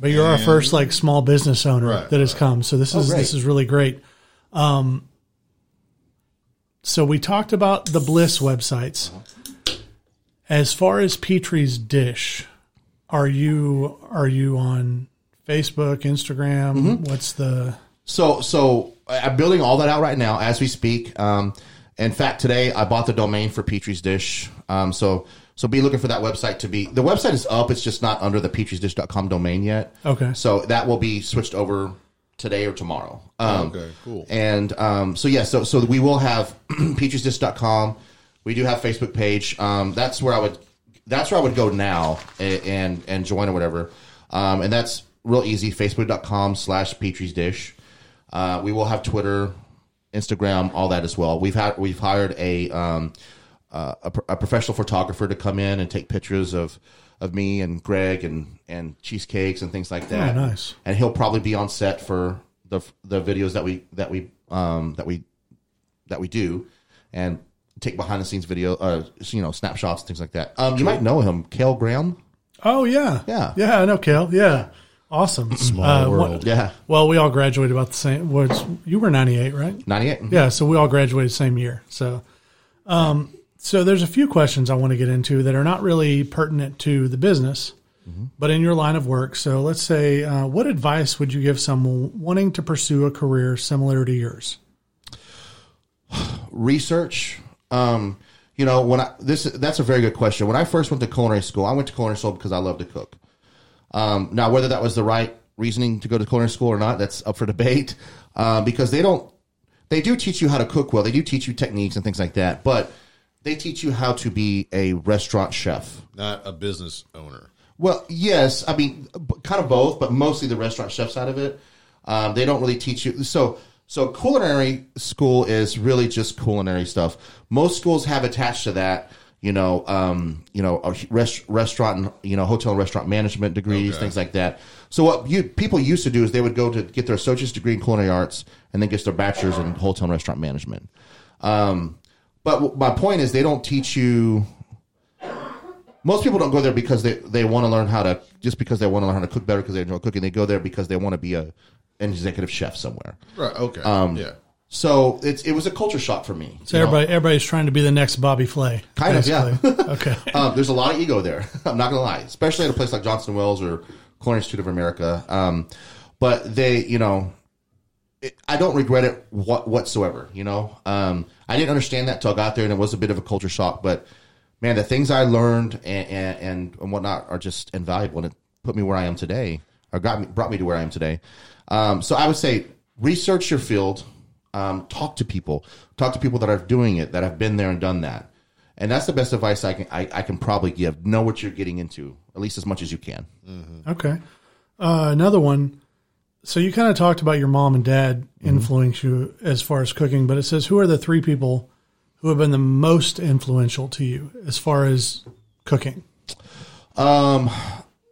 But you're our first like small business owner Right, that has come. So this is great. this is really great. Um. So we talked about the Bliss websites. As far as Petrie's dish, are you are you on Facebook, Instagram? What's the So, so I'm building all that out right now as we speak. Um, in fact, today I bought the domain for Petrie's Dish. Um, so, so be looking for that website to be. The website is up. It's just not under the petriesdish.com domain yet. Okay. So that will be switched over today or tomorrow. Um, Okay, cool. And um, so yeah, so so we will have [clears throat] petriesdish.com. We do have Facebook page. Um, that's where I would that's where I would go now and and, and join or whatever. Um, and that's real easy. Facebook.com slash Petrie's Dish. Uh, we will have Twitter, Instagram, all that as well. We've had we've hired a um, uh, a, a professional photographer to come in and take pictures of of me and Greg and and cheesecakes and things like that. Oh, nice. And he'll probably be on set for the the videos that we that we um, that we that we do and take behind the scenes video, uh, you know, snapshots, things like that. Um, you might know him, Kale Graham. Oh yeah, Yeah. yeah. I know, Kale. Yeah, awesome. Small world. Yeah, well, we all graduated about the same. Was you were ninety eight, right? ninety eight. Yeah, so we all graduated the same year. So, um, so there's a few questions I want to get into that are not really pertinent to the business, but in your line of work. So let's say, uh, what advice would you give someone wanting to pursue a career similar to yours? [sighs] research. Um, you know, when I this that's a very good question. When I first went to culinary school, I went to culinary school because I love to cook. Um, now, whether that was the right reasoning to go to culinary school or not, that's up for debate. Uh, because they don't, they do teach you how to cook well. They do teach you techniques and things like that, but they teach you how to be a restaurant chef. Not a business owner. Well, yes, I mean, kind of both, but mostly the restaurant chef side of it. Um, they don't really teach you. So, so culinary school is really just culinary stuff. Most schools have attached to that, you know, um, you know, a rest, restaurant, and, you know, hotel and restaurant management degrees, Okay. things like that. So, what you people used to do is they would go to get their associate's degree in culinary arts and then get their bachelor's in hotel and restaurant management. Um, but w- my point is, they don't teach you most people don't go there because they, they want to learn how to just because they want to learn how to cook better because they enjoy cooking. They go there because they want to be a an executive chef somewhere. Right. Okay. Um, yeah. So it's it was a culture shock for me. So everybody, everybody's trying to be the next Bobby Flay. Kind of, yeah. [laughs] okay. um, there's a lot of ego there. [laughs] I'm not gonna lie, especially at a place like Johnson Wales or Culinary Institute of America. Um, but they, you know, it, I don't regret it what, whatsoever. You know, um, I didn't understand that till I got there, and it was a bit of a culture shock. But man, the things I learned and and, and, and whatnot are just invaluable, and it put me where I am today, or got me brought me to where I am today. Um, so I would say research your field, um, talk to people, talk to people that are doing it, that have been there and done that. And that's the best advice I can I, I can probably give. Know what you're getting into, at least as much as you can. Okay. Uh, another one. So you kind of talked about your mom and dad influence you as far as cooking, but it says who are the three people who have been the most influential to you as far as cooking? Um,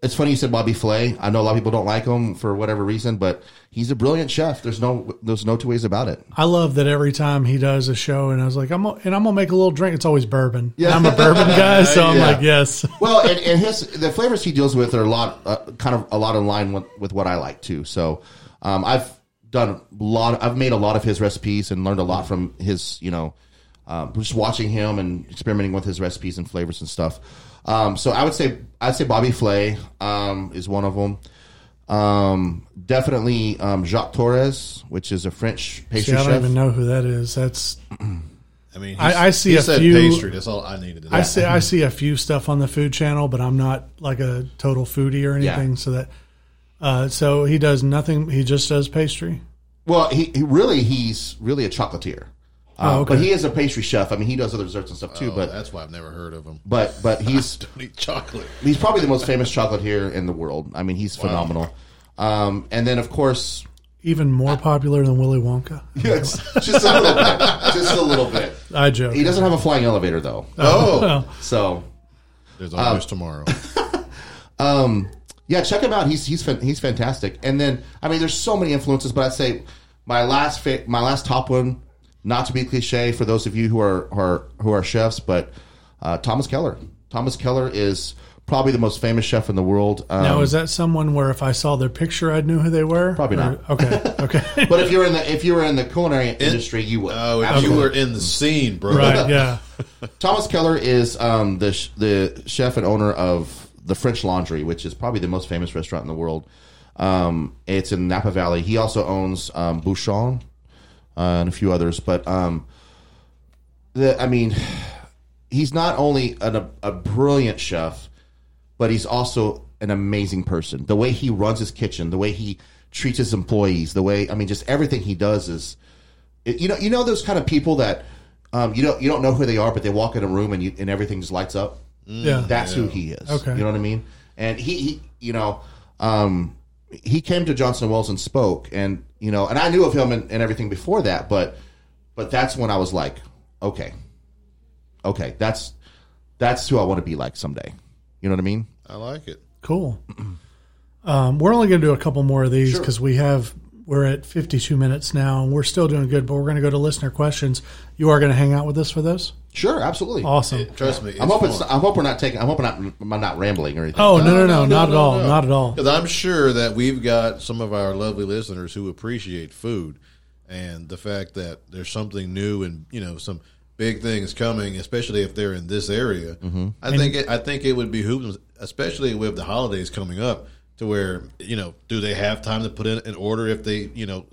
it's funny you said Bobby Flay. I know a lot of people don't like him for whatever reason, but he's a brilliant chef. There's no there's no two ways about it. I love that every time he does a show, and I was like, I'm and I'm gonna make a little drink. It's always bourbon. Yeah, I'm a bourbon [laughs] guy, so I'm Yeah. like, yes. Well, and, and his the flavors he deals with are a lot, uh, kind of a lot in line with, with what I like too. So, um, I've done a lot. I've made a lot of his recipes and learned a lot from his, you know, um, just watching him and experimenting with his recipes and flavors and stuff. Um, so I would say I'd say Bobby Flay um, is one of them. Um, definitely um, Jacques Torres, which is a French pastry See, I don't chef. even know who that is. That's I mean, I- he's- I see he a said few- pastry. That's all I needed. To. I see. I see a few stuff on the food channel, but I'm not like a total foodie or Yeah. anything. So that, uh, so he does nothing. He just does pastry. Well, he, he really he's really a chocolatier. Um, Oh, okay. But he is a pastry chef. I mean, he does other desserts and stuff too. Oh, but that's why I've never heard of him. but but [laughs] he's Don't eat chocolate. he's probably the most famous chocolatier in the world. I mean, he's phenomenal. Um, and then of course, Even more popular than Willy Wonka. yes, [laughs] just a little bit, just a little bit. I joke. He doesn't have a flying elevator though, Oh, [laughs] Well, so there's [laughs] Um, always tomorrow. yeah, check him out. He's he's he's fantastic. And then I mean, there's so many influences, but I'd say my last fa- my last top one, not to be cliche for those of you who are who are, who are chefs, but uh, Thomas Keller. Thomas Keller is probably the most famous chef in the world. Um, now is that someone where if I saw their picture, I'd know who they were? Probably Or- not. Okay. [laughs] Okay. but if you're in the if you were in the culinary industry, you would. Oh, if you were in the scene, bro. right. [laughs] Yeah. Thomas Keller is um, the sh- the chef and owner of the French Laundry, which is probably the most famous restaurant in the world. Um, it's in Napa Valley. He also owns um, Bouchon uh, and a few others. But um, the I mean, [sighs] he's not only an, a, a brilliant chef, but he's also an amazing person. The way he runs his kitchen, the way he treats his employees, the way I mean, just everything he does is you know you know those kind of people that um, you don't you don't know who they are, but they walk in a room and you, and everything just lights up. Yeah. That's who he is. Okay. you know what I mean. And he, he you know, um, he came to Johnson and Wales and spoke, and you know, and I knew of him and, and everything before that, but but that's when I was like, okay, okay, that's that's who I want to be like someday. You know what I mean? I like it. Cool. Um, we're only going to do a couple more of these Sure. because we have we're at 52 minutes now and we're still doing good. But we're going to go to listener questions. You are going to hang out with us for those. Sure, absolutely. Awesome. Trust me. I'm hoping. fun. I hope we're not taking. I'm hoping not, I'm not rambling or anything. Oh no no no, not at all, not at all. Because I'm sure that we've got some of our lovely listeners who appreciate food, and the fact that there's something new and you know some big things coming, especially if they're in this area. Mm-hmm. I think it, I think it would behoove them, especially with the holidays coming up, to where you know, do they have time to put in an order if they you know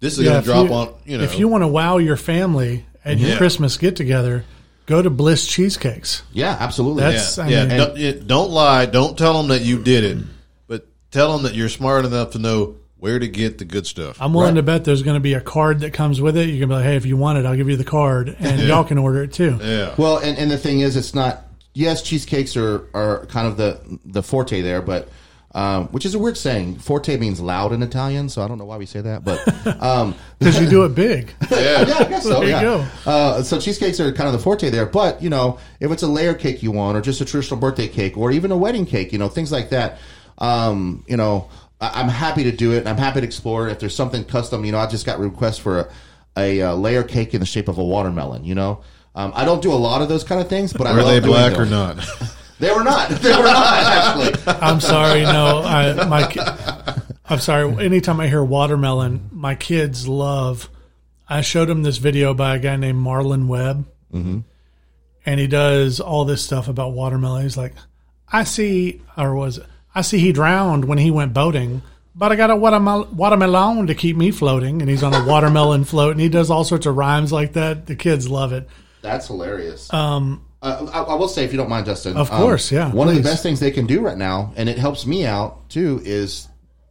this is Yeah, going to drop you- on you know if you want to wow your family at your Yeah. Christmas get together, go to Bliss Cheesecakes. Yeah, absolutely. That's- yeah, yeah. mean- don't, yeah, don't lie. Don't tell them that you did it, but tell them that you're smart enough to know where to get the good stuff. I'm willing Right. to bet there's going to be a card that comes with it. You can be like, hey, if you want it, I'll give you the card, and y'all can order it too. yeah. Well, and, and the thing is, it's not. Yes, cheesecakes are, are kind of the the forte there, but um, which is a weird saying. Forte means loud in Italian, so I don't know why we say that, but [laughs] um, Because you do it big. yeah. [laughs] yeah, I guess so. [laughs] There you yeah. go. Uh, so cheesecakes are kind of the forte there, but you know, if it's a layer cake you want, or just a traditional birthday cake, or even a wedding cake, you know, things like that. Um, you know, I, I'm happy to do it, I'm happy to explore. If there's something custom, you know, I just got requests for a, a, uh layer cake in the shape of a watermelon. You know, um, I don't do a lot of those kind of things, but I Are love they black them. or not? [laughs] They were not. [laughs] They were not actually. I'm sorry, no, I, my, ki- I'm sorry. Anytime I hear watermelon, my kids love. I showed them this video by a guy named Marlon Webb, Mm-hmm. and he does all this stuff about watermelon. He's like, I see, or was it, I see he drowned when he went boating, but I got a watermelon to keep me floating, and he's on a watermelon [laughs] float, and he does all sorts of rhymes like that. The kids love it. That's hilarious. Um, uh, I, I will say, if you don't mind, Justin, Of um, course, yeah, One of the best things they can do right now, and it helps me out too, is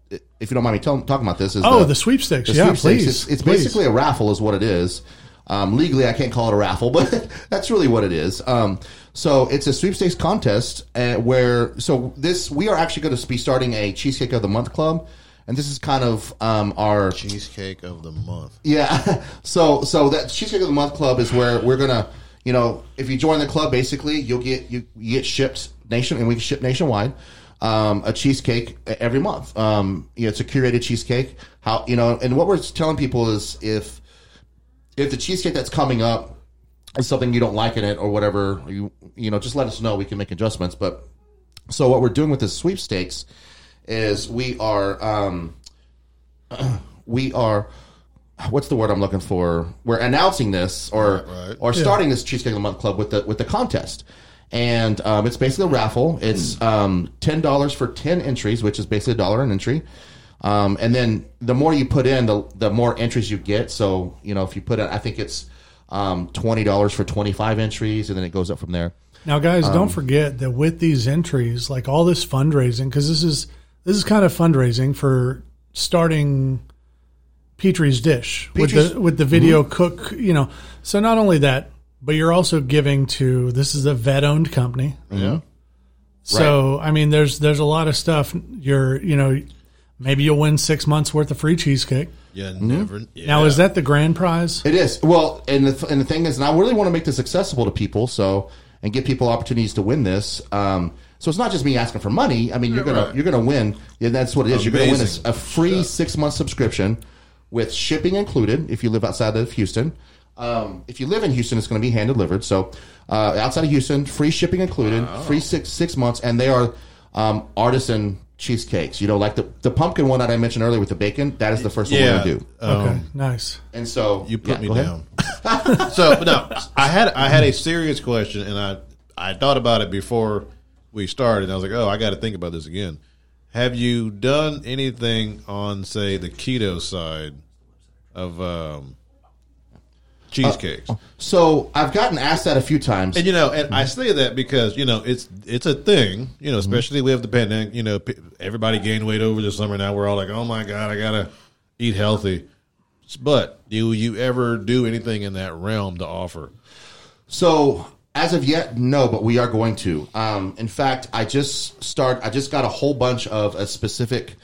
if you don't mind me tell, talking about this, is Oh, the sweepstakes. Yeah, please, It's, it's please. basically a raffle, is what it is. Um, legally, I can't call it a raffle, [laughs] but that's really what it is. Um, so it's a sweepstakes contest uh, where so this we are actually going to be starting a cheesecake of the month club, and this is kind of um, our Cheesecake of the month. yeah. [laughs] So so that cheesecake of the month club is where we're gonna, you know, if you join the club, basically you'll get you, you get shipped nation and we can ship nationwide. um, a cheesecake every month. Um, you know, it's a curated cheesecake. How you know, and what we're telling people is if if the cheesecake that's coming up is something you don't like in it or whatever, you you know, just let us know. We can make adjustments. But so what we're doing with this sweepstakes is we are um, [clears throat] we are what's the word I'm looking for? We're announcing this or Right, right. or starting this cheesecake of the month club with the with the contest. And um, it's basically a raffle. It's um, ten dollars for ten entries, which is basically a dollar an entry. Um, and then the more you put in, the the more entries you get. So you know, if you put in, I think it's um, twenty dollars for twenty five entries, and then it goes up from there. Now, guys, don't forget that with these entries, like all this fundraising, because this is this is kind of fundraising for starting Petrie's Dish with the with the video cook. You know, so not only that, but you're also giving to this is a vet owned company. Yeah. So I mean, there's there's a lot of stuff. You're you know, maybe you'll win six months worth of free cheesecake. Yeah. Never. Yeah. Now, is that the grand prize? It is well, and the and the thing is, and I really want to make this accessible to people, so and give people opportunities to win this. Um, so it's not just me asking for money. I mean, you're gonna right. you're gonna win. Yeah, that's what it is. You're gonna win a, a free six month subscription with shipping included if you live outside of Houston. Um, if you live in Houston, it's going to be hand delivered. So uh, outside of Houston, free shipping included, free six six months, and they are um, artisan cheesecakes. You know, like the the pumpkin one that I mentioned earlier with the bacon. That is the first one we're Yeah. gonna do. Okay, Um, nice. And so You put yeah, me down. so, but no, I had I had a serious question, and I I thought about it before we started. And I was like, oh, I got to think about this again. Have you done anything on, say, the keto side of um, cheesecakes? Uh, so I've gotten asked that a few times. And you know, and I mm-hmm. say that because you know it's it's a thing. You know, mm-hmm. especially with the pandemic. You know, everybody gained weight over the summer. Now we're all like, oh my god, I gotta eat healthy. But do you ever do anything in that realm to offer? So as of yet, no, but we are going to. Um, in fact, I just start. I just got a whole bunch of a specific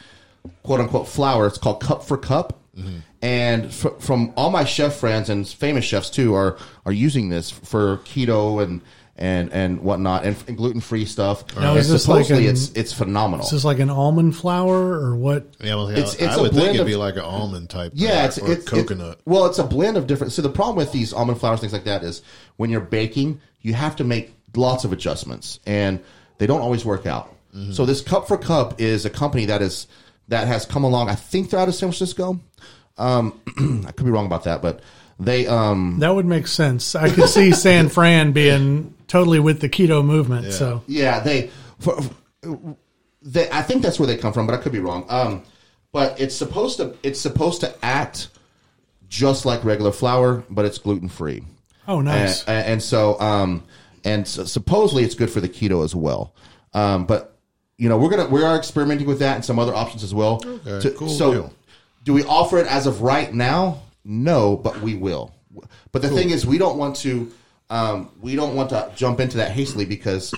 quote unquote flour. It's called Cup for Cup. Mm-hmm. And f- from all my chef friends and famous chefs too are are using this for keto and and and whatnot and, and gluten free stuff. Now, and is this like supposedly an- it's it's phenomenal. Is this like an almond flour or what? Yeah, well, It's- I, it's I a would think blend it'd of- be like an almond type. Yeah, it's or it's coconut. it- well, it's a blend of different. So the problem with these almond flours, things like that, is when you're baking, you have to make lots of adjustments, and they don't always work out. Mm-hmm. So this Cup for Cup is a company that is that has come along. I think they're out of San Francisco. Um, [clears throat] I could be wrong about that, but they um, That would make sense. I could see San Fran being totally with the keto movement. So Yeah, they, for, they. I think that's where they come from, but I could be wrong. Um, but it's supposed to. It's supposed to act just like regular flour, but it's gluten free. Oh, nice. And, and so, um, and so supposedly it's good for the keto as well. Um, but you know, we're gonna we are experimenting with that and some other options as well. Okay, To- cool so, deal. do we offer it as of right now? No, but we will. But the thing is, we don't want to. Um, we don't want to jump into that hastily because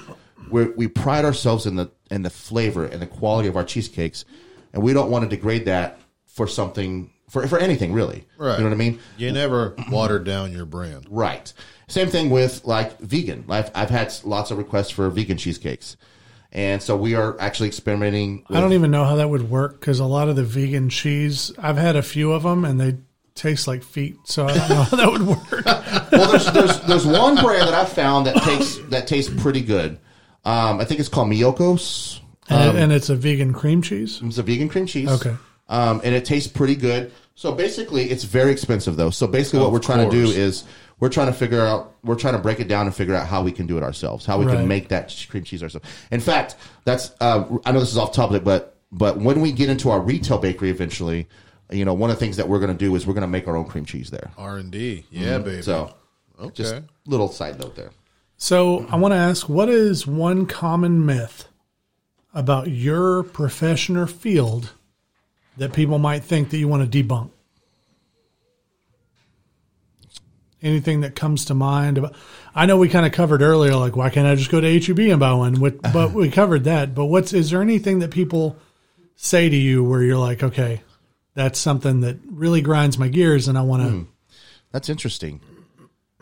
we we pride ourselves in the in the flavor and the quality of our cheesecakes, and we don't want to degrade that for something for for anything really. Right. You know what I mean? You never watered down your brand. Right. Same thing with like vegan. I've, I've had lots of requests for vegan cheesecakes. And so we are actually experimenting. With, I don't even know how that would work because a lot of the vegan cheese, I've had a few of them and they taste like feet. So I don't know how that would work. [laughs] well, there's, there's there's one brand that I found that takes that tastes pretty good. Um, I think it's called Miyoko's. And, and it's a vegan cream cheese. It's a vegan cream cheese. Okay. Um, and it tastes pretty good. So basically, it's very expensive though. So basically, what we're trying to do is we're trying to figure out we're trying to break it down and figure out how we can do it ourselves, how we Right. can make that cream cheese ourselves. In fact, that's uh, I know this is off topic, but but when we get into our retail bakery eventually, you know, one of the things that we're going to do is we're going to make our own cream cheese there. R and D. Yeah, baby. Mm-hmm. So okay. just little side note there. So I want to ask what is one common myth about your profession or field that people might think that you want to debunk? Anything that comes to mind I know we kind of covered earlier like why can't I just go to HEB and buy one with, [laughs] but we covered that but what's is there anything that people say to you where you're like okay that's something that really grinds my gears and I want to hmm. That's interesting. [clears throat]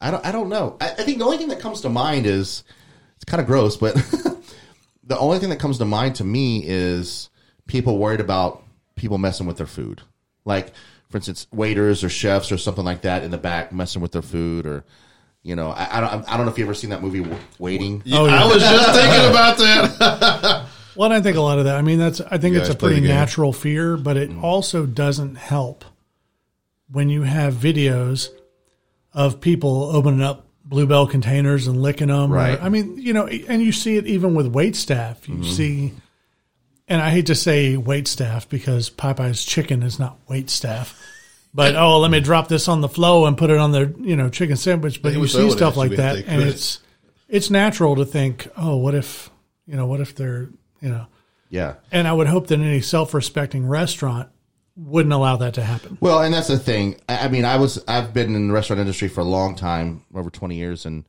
I don't. I don't know. I, I think the only thing that comes to mind is it's kind of gross, but [laughs] the only thing that comes to mind to me is people worried about people messing with their food. Like, for instance, waiters or chefs or something like that in the back messing with their food or, you know, I, I don't, I don't know if you ever seen that movie Waiting. Oh, yeah. I was just thinking [laughs] about that. Well, I think a lot of that. I mean, that's I think Yeah, it's a pretty pretty natural fear, but it mm. also doesn't help when you have videos of people opening up Blue Bell containers and licking them. or- Right. I mean, you know, and you see it even with wait staff. You mm-hmm. see, and I hate to say wait staff because Popeye's chicken is not wait staff. But oh, let me drop this on the flow and put it on the you know chicken sandwich. But you see stuff like that, and it's it's natural to think, oh, what if you know, what if they're you know. Yeah. And I would hope that any self-respecting restaurant wouldn't allow that to happen. Well, and that's the thing. I I mean, I was I've been in the restaurant industry for a long time, over twenty years, and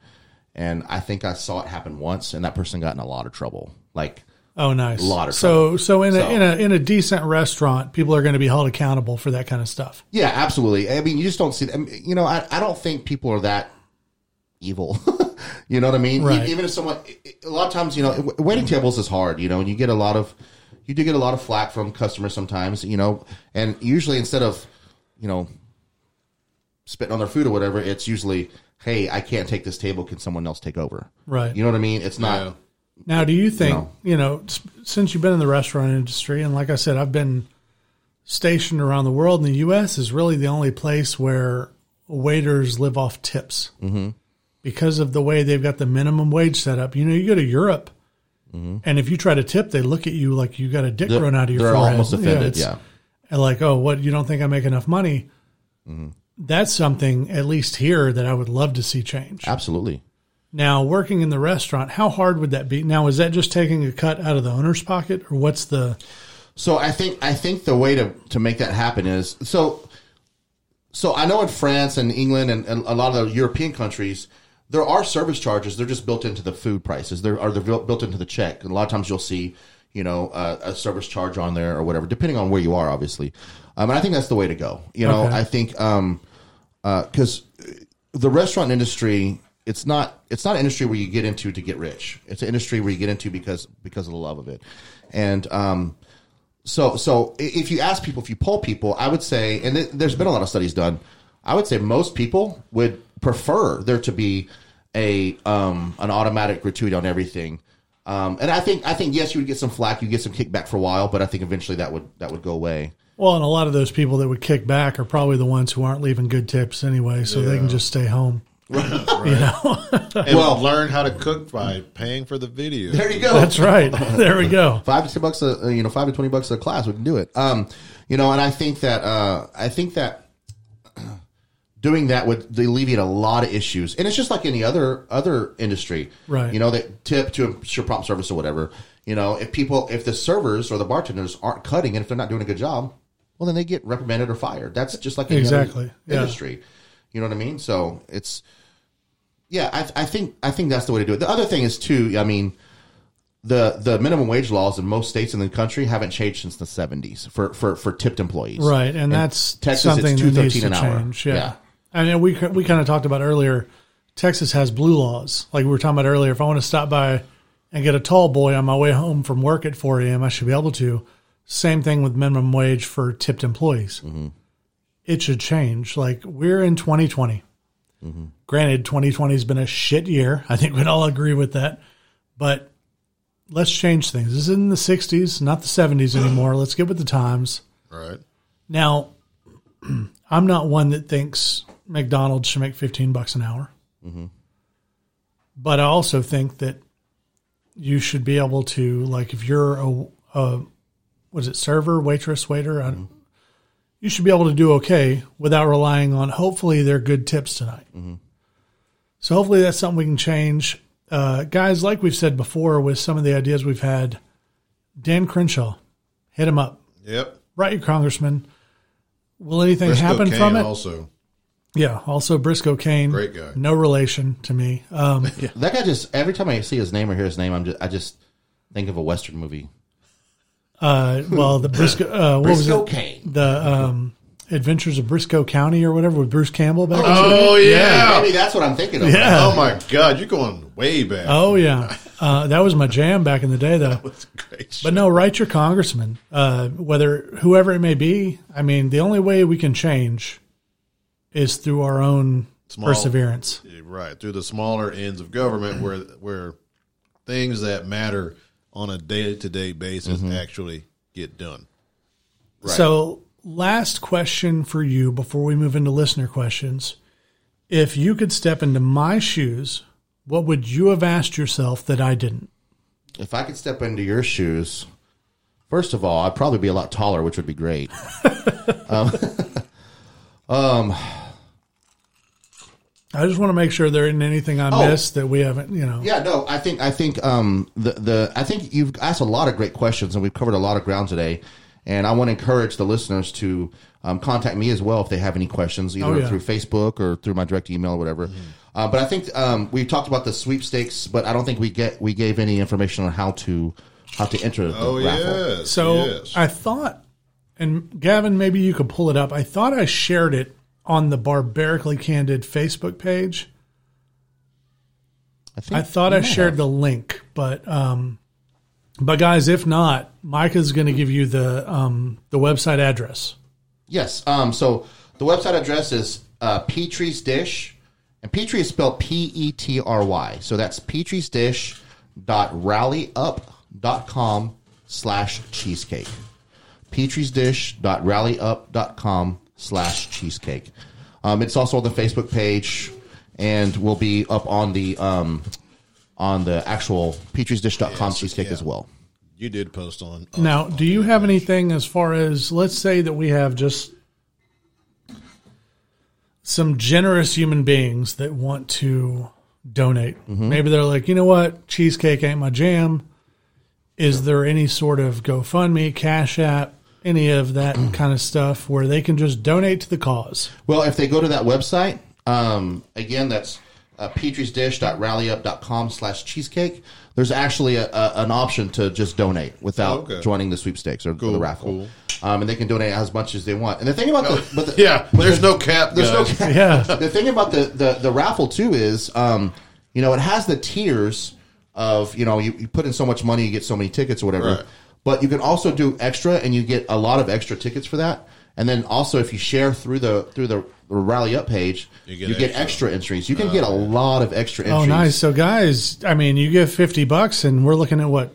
and I think I saw it happen once, and that person got in a lot of trouble. Like, Oh, nice. A lot of so so in a So- in a in a decent restaurant, people are going to be held accountable for that kind of stuff. yeah, absolutely. I mean, you just don't see. I mean, you know, I I don't think people are that evil. [laughs] you know what I mean? Right. Even if someone, a lot of times, you know, w- waiting tables is hard. You know, and you get a lot of, you do get a lot of flack from customers sometimes. You know, and usually instead of, you know, spitting on their food or whatever, it's usually, hey, I can't take this table. Can someone else take over? Right. You know what I mean? It's not. Yeah. Now, do you think No. you know since you've been in the restaurant industry, and like I said, I've been stationed around the world, and the U.S. is really the only place where waiters live off tips mm-hmm. because of the way they've got the minimum wage set up. You know, you go to Europe. And if you try to tip, they look at you like you got a dick They're, out of your they're forehead. almost offended. Yeah. and like, oh, what you don't think I make enough money? That's something at least here that I would love to see change. Absolutely. Now, working in the restaurant, how hard would that be? Now, is that just taking a cut out of the owner's pocket, or what's the? So I think I think the way to, to make that happen is so so I know in France and England and, and a lot of the European countries there are service charges. They're just built into the food prices. They're are they're built into the check. And a lot of times you'll see you know uh, a service charge on there or whatever, depending on where you are, obviously. Um, and I think that's the way to go. You know, Okay. I think um because the restaurant industry it's not it's not an industry where you get into to get rich. It's an industry where you get into because because of the love of it. And um so so if you ask people if you poll people, I would say and th- there's been a lot of studies done. I would say most people would prefer there to be a um an automatic gratuity on everything. Um, and I think I think yes, you would get some flack, you get some kickback for a while, but I think eventually that would that would go away. Well, and a lot of those people that would kick back are probably the ones who aren't leaving good tips anyway, so they can just stay home. [laughs] And Well- learn how to cook by paying for the video. There you go. That's right. There we go. [laughs] five to ten bucks a uh, you know five to twenty bucks a class we can do it um you know and i think that uh i think that [clears throat] doing that would alleviate a lot of issues and it's just like any other other industry Right. you know that tip to ensure prompt service or whatever you know if people if the servers or the bartenders aren't cutting and if they're not doing a good job well then they get reprimanded or fired that's just like any Exactly. other Yeah. industry you know what i mean so it's yeah I, I think i think that's the way to do it the other thing is too i mean the the minimum wage laws in most states in the country haven't changed since the 70s for for, for tipped employees. Right, and that's Texas, something it's $2.13 to an hour. change. Yeah. Yeah. I mean, we we kind of talked about earlier. Texas has blue laws, like we were talking about earlier. If I want to stop by and get a tall boy on my way home from work at 4 a.m., I should be able to. Same thing with minimum wage for tipped employees. Mm-hmm. It should change. Like we're in 2020. Granted, 2020 has been a shit year. I think we'd all agree with that. But let's change things. This is in the 60s, not the 70s anymore. Let's get with the times. Right. Now, [clears throat] I'm not one that thinks McDonald's should make 15 bucks an hour. Mm-hmm. But I also think that you should be able to, like, if you're a, a what is it, server, waitress, waiter, I, mm-hmm. You should be able to do okay without relying on, hopefully, their good tips tonight. So hopefully that's something we can change. Uh, guys, like we've said before with some of the ideas we've had, Dan Crenshaw, hit him up Yep. write your congressman. Will anything Briscoe happen Cain from it? Also, Yeah. Also, Briscoe Cain, Great guy. no relation to me. Um, [laughs] That guy just every time I see his name or hear his name, I'm just I just think of a western movie. Uh, well, the Briscoe, uh, what Briscoe was it? Cain. The um, Adventures of Brisco County or whatever with Bruce Campbell back. in the Oh yeah. Maybe that's what I'm thinking of. Yeah. Oh my God, you're going way back. Oh yeah, uh, that was my jam back in the day, though. [laughs] That's great. But no, write your congressman, uh, whether whoever it may be. I mean, the only way we can change is through our own Small- perseverance. right through the smaller ends of government, where where things that matter on a day to day basis mm-hmm. actually get done. So, last question for you before we move into listener questions: If you could step into my shoes, what would you have asked yourself that I didn't? If I could step into your shoes, first of all, I'd probably be a lot taller, which would be great. [laughs] Um, [laughs] um, I just want to make sure there isn't anything I Oh. missed that we haven't, you know. Yeah, no, I think I think um, the the I think you've asked a lot of great questions, and we've covered a lot of ground today. And I want to encourage the listeners to um, contact me as well if they have any questions, either Oh, yeah. through Facebook or through my direct email or whatever. Uh, but I think um, we talked about the sweepstakes, but I don't think we get we gave any information on how to how to enter the Oh raffle. yes. So yes. I thought, and Gavin, maybe you could pull it up. I thought I shared it on the Barbarically Candid Facebook page. I I thought I shared the link, but um, but guys, if not, Micah's going to give you the um the website address. Yes. Um, so the website address is uh, Petry's Dish, and Petry is spelled P E T R Y. So that's Petry's Dish dot rallyup.com slash cheesecake. Petry's Dish dot rallyup.com slash cheesecake. Um, it's also on the Facebook page and will be up on the um, on the actual petrysdish.com cheesecake yeah. as well. you did post on. Now, do you have anything as far as let's say that we have just some generous human beings that want to donate? Maybe they're like, you know what, cheesecake ain't my jam. Is there any sort of GoFundMe, Cash App, any of that [clears throat] kind of stuff where they can just donate to the cause? Well, if they go to that website, um, again, that's uh, petrysdish.rallyup.com slash cheesecake. There's actually a, a, an option to just donate without Okay. joining the sweepstakes or, or Cool, the raffle. cool. Um, and they can donate as much as they want. And the thing about the, but the [laughs] Yeah, there's no cap. there's no cap. Yeah. the thing about the, the, the raffle too is, um, you know, it has the tiers of, you know, you, you put in so much money, you get so many tickets or whatever. Right. But you can also do extra and you get a lot of extra tickets for that. And then also if you share through the through the rally up page, you get get, extra. extra. entries. You can get a lot of extra entries. Oh, nice. So, guys, I mean, you give 50 bucks and we're looking at what?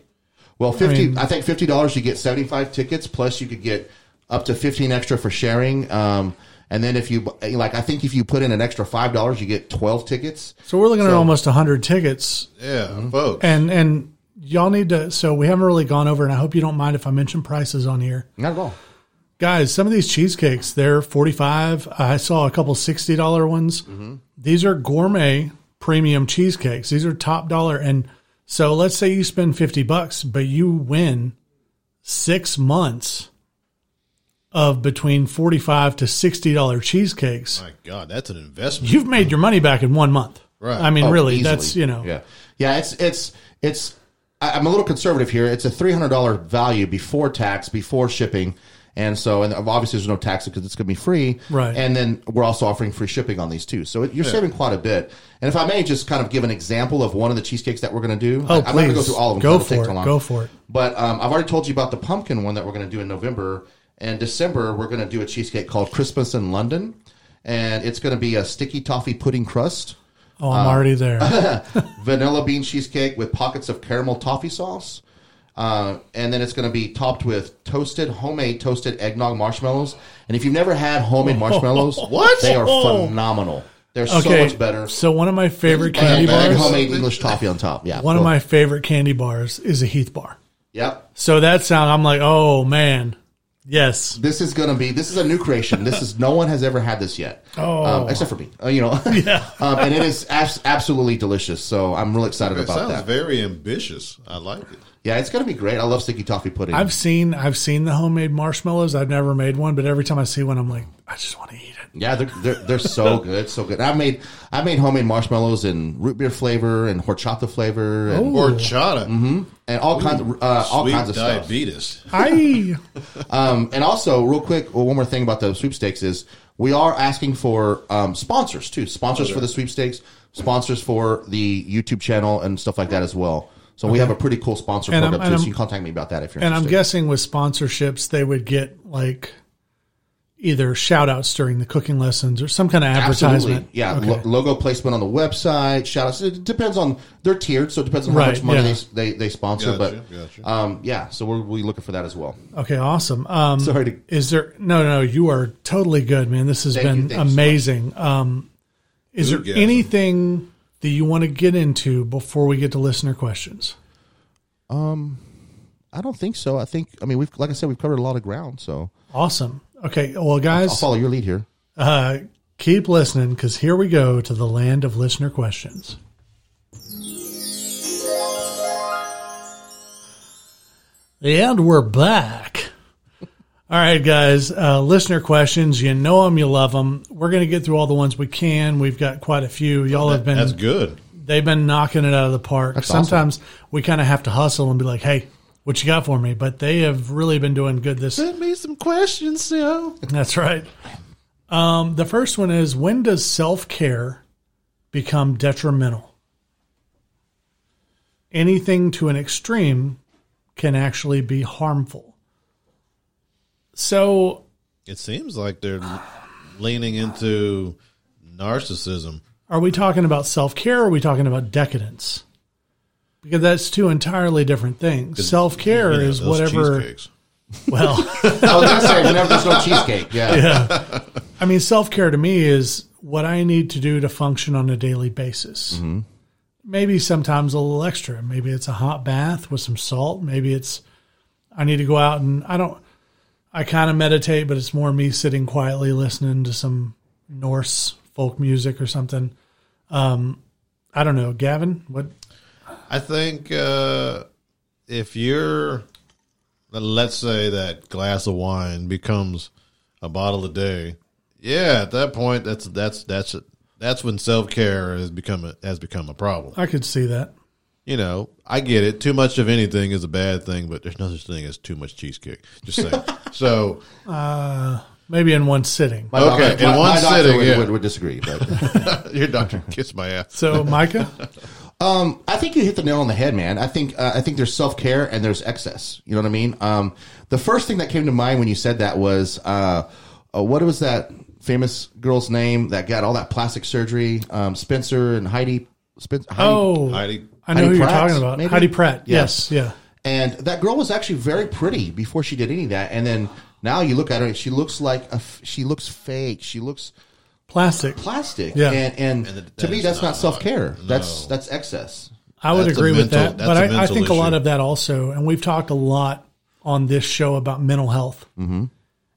Well, fifty. I, mean- think fifty dollars you get seventy five tickets. Plus, you could get up to fifteen extra for sharing. Um, and then if you like, I think if you put in an extra five dollars, you get twelve tickets. So, we're looking at almost 100 tickets Yeah, folks. And and y'all need to. So we haven't really gone over, and I hope you don't mind if I mention prices on here, Not at all. guys. Some of these cheesecakes they're forty five. I saw a couple sixty dollar ones. Mm-hmm. These are gourmet premium cheesecakes. These are top dollar. And so let's say you spend fifty bucks, but you win six months of between forty five to sixty dollar cheesecakes. My God, that's an investment. You've made your money back in one month. Right. I mean, Oh, really, easily. that's you know. Yeah, yeah. It's it's it's. I'm a little conservative here. It's a three hundred dollar value before tax, before shipping, and so and obviously there's no tax because it's going to be free. Right. And then we're also offering free shipping on these too, so you're saving quite a bit. And if I may just kind of give an example of one of the cheesecakes that we're going to do. Oh, I, I'm not going to go through all of them. Go for it. Go for it. But um, I've already told you about the pumpkin one that we're going to do in November. And December, we're going to do a cheesecake called Christmas in London. And it's going to be a sticky toffee pudding crust, Oh, I'm already there. [laughs] vanilla bean cheesecake with pockets of caramel toffee sauce. Uh, and then it's going to be topped with toasted, homemade toasted eggnog marshmallows. And if you've never had homemade marshmallows, What? [laughs] They are phenomenal. They're so much better. So one of my favorite And, candy and bars. homemade English toffee on top. Yeah. One of my favorite candy bars is a Heath bar. Yep. So that sound, I'm like, oh man, yes. This is going to be. This is a new creation. This is no one has ever had this yet. Oh. um, except for me. Uh, you know. [laughs] [laughs] Yeah. um, and it is abs- absolutely delicious. So I'm really excited It about sounds that. very ambitious. I like it. yeah, it's going to be great. I love sticky toffee pudding. I've seen, I've seen the homemade marshmallows. I've never made one, but every time I see one, I'm like, I just want to eat it. Yeah, they're they're, they're so [laughs] good, so good. I made I made homemade marshmallows in root beer flavor and horchata flavor and, Horchata. and all kinds of uh, all Sweet kinds of stuff. diabetes. I [laughs] Um, and also, real quick, well, one more thing about the sweepstakes is we are asking for um, sponsors too. Sponsors for the sweepstakes, sponsors for the YouTube channel, and stuff like that as well. So we have a pretty cool sponsor And I'm- program and too. So I'm- you can contact me about that if you're interested. and I'm interested. guessing with sponsorships they would get like either shout outs during the cooking lessons or some kind of advertisement. Absolutely. Yeah, Okay. lo- logo placement on the website, shout outs. It depends on they're tiered, so it depends on how Right, much money yeah. they, they they sponsor. Gotcha, but gotcha. um, yeah, so we're we looking for that as well. Okay, awesome. Um, Sorry to- is there no, no? You are totally good, man. This has Thank you, been thank you so amazing. um, is there Foodgasm. anything that you want to get into before we get to listener questions? Um, I don't think so. I think I mean we've like I said we've covered a lot of ground. So Awesome. Okay, well, I'll guys, follow your lead here. uh, keep listening because here we go to the land of listener questions. And we're back. All right, guys. Uh, listener questions. You know them, you love them. We're going to get through all the ones we can. We've got quite a few. Y'all have been That's good. they've been knocking it out of the park. awesome. Sometimes we kind of have to hustle and be like, "Hey, what you got for me?" But they have really been doing good this Send me some questions, yo. that's right. Um, the first one is when does self care become detrimental? Anything to an extreme can actually be harmful. So, It seems like they're leaning into narcissism. are we talking about self care or are we talking about decadence? Because that's two entirely different things. Self care You know, is whatever. Well, [laughs] I was gonna say whenever there's no cheesecake. Yeah. [laughs] yeah. I mean, self care to me is what I need to do to function on a daily basis. Maybe sometimes a little extra. Maybe it's a hot bath with some salt. Maybe it's I need to go out and I don't. I kind of meditate, but it's more me sitting quietly listening to some Norse folk music or something. Um, I don't know, Gavin. What? I think uh, if you're, let's say that glass of wine becomes a bottle a day, yeah, at that point, that's that's that's that's when self care has become a, has become a problem. I could see that. You know, I get it. Too much of anything is a bad thing, but there's no such thing as too much cheesecake. Just saying. [laughs] so Maybe in one sitting. My Okay, doctor- in my- one my doctor sitting, would, yeah. would, would disagree, but [laughs] your doctor kissed my ass. So, Micah, [laughs] um, I think you hit the nail on the head, man. I think uh, I think there's self care and there's excess. You know what I mean? Um, the first thing that came to mind when you said that was uh, uh, what was that famous girl's name that got all that plastic surgery? Um, Spencer and Heidi. Spencer, Heidi oh, Heidi, I know Heidi who you're talking about. maybe? Heidi Pratt. Yeah. Yes, yeah. And that girl was actually very pretty before she did any of that. And then now you look at her, she looks like a, f- she looks fake. She looks Plastic. plastic. Yeah. And, and, And that to me, that's not, not- self care. That's that's excess. I would That's a agree with mental- that, but I, mental think a lot of that also, and we've talked a lot on this show about mental health, mm-hmm.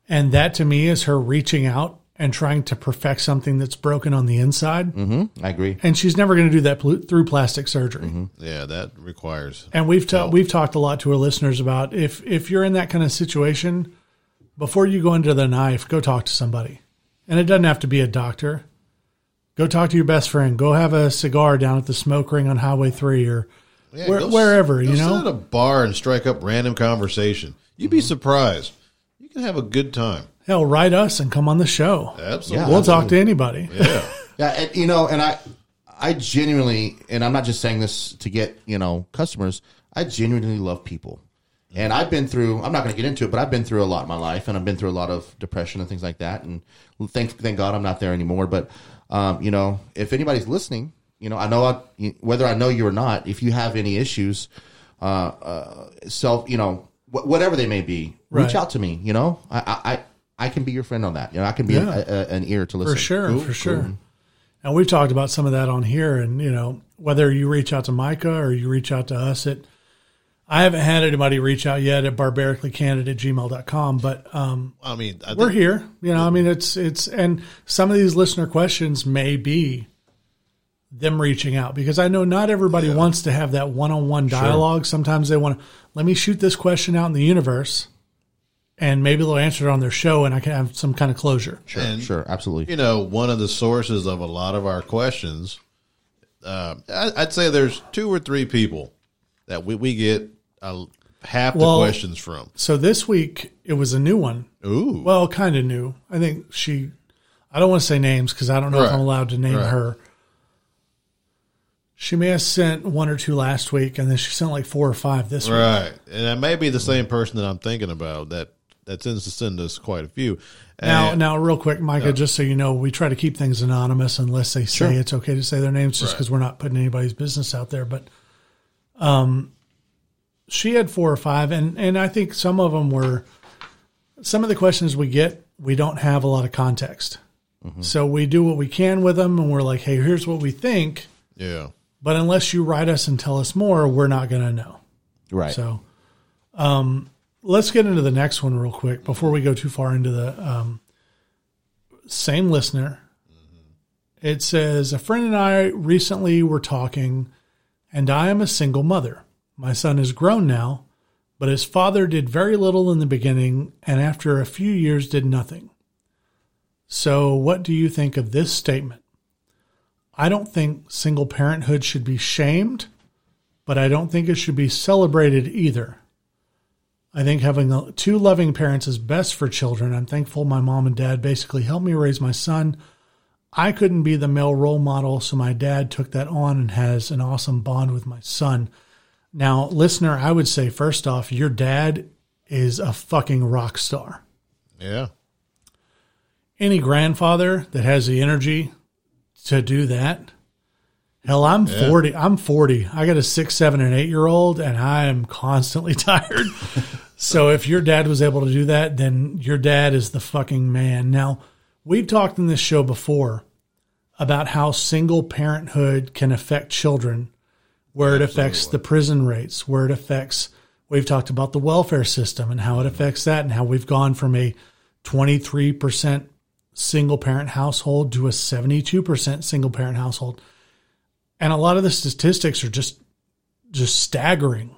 and that to me is her reaching out and trying to perfect something that's broken on the inside, hmm I agree. and she's never going to do that pl- through plastic surgery. yeah, that requires. And we've ta- we've talked a lot to our listeners about if if you're in that kind of situation, before you go into the knife, go talk to somebody, and it doesn't have to be a doctor. Go talk to your best friend. Go have a cigar down at the smoke ring on Highway Three or Yeah, where, go wherever go you sit know. at a bar and strike up random conversation. You'd be surprised. You can have a good time. Hell, write us and come on the show. Absolutely. We'll talk to anybody. Yeah. [laughs] Yeah, and, you know, and I, I genuinely, and I'm not just saying this to get you know customers. I genuinely love people, and I've been through. I'm not going to get into it, but I've been through a lot in my life, and I've been through a lot of depression and things like that. And thank thank God I'm not there anymore. But um, you know, if anybody's listening, you know, I know I, whether I know you or not, if you have any issues, uh, uh, self, you know, wh- whatever they may be, reach out to me. You know, I, I I I can be your friend on that. You know, I can be Yeah. a, a, an ear to listen. For sure, for sure. And we've talked about some of that on here. And, you know, whether you reach out to Micah or you reach out to us at, I haven't had anybody reach out yet at barbaricallycandid at gmail.com, but um, I mean, I we're here. You know, I mean, it's, it's, and some of these listener questions may be them reaching out because I know not everybody wants to have that one on one dialogue. Sometimes they want to, let me shoot this question out in the universe and maybe they'll answer it on their show, and I can have some kind of closure. Sure, And- sure, absolutely. you know, one of the sources of a lot of our questions, uh, I, I'd say there's two or three people that we, we get uh, half the Well- questions from. So this week it was a new one. Ooh. Well, kind of new. I think she. I don't want to say names because I don't know if I'm allowed to name Right. her. She may have sent one or two last week, and then she sent like four or five this week. Right, and that may be the same person that I'm thinking about. That that tends to send us quite a few. Now, And- now, real quick, Micah, just so you know, we try to keep things anonymous unless they say it's okay to say their names, just Right. because we're not putting anybody's business out there. But, um, she had four or five, and and I think some of them were. Some of the questions we get, we don't have a lot of context, so we do what we can with them, and we're like, hey, here's what we think, yeah, but unless you write us and tell us more, we're not going to know. Right. So, um, let's get into the next one real quick before we go too far into the um, same listener. It says a friend and I recently were talking, and I am a single mother. My son is grown now, but his father did very little in the beginning, and after a few years did nothing. So, what do you think of this statement? I don't think single parenthood should be shamed but I don't think it should be celebrated either. I think having two loving parents is best for children. I'm thankful my mom and dad basically helped me raise my son. I couldn't be the male role model, so my dad took that on and has an awesome bond with my son. Now, listener, I would say first off, your dad is a fucking rock star. yeah, Any grandfather that has the energy to do that, Hell, I'm 40. I'm 40. I got a six, seven, and eight year old, and I am constantly [laughs] tired. so if your dad was able to do that, then your dad is the fucking man. Now, we've talked in this show before about how single parenthood can affect children, where it affects the prison rates, where it affects, we've talked about the welfare system and how it affects that, and how we've gone from a 23% single parent household to a 72% single parent household and a lot of the statistics are just just staggering.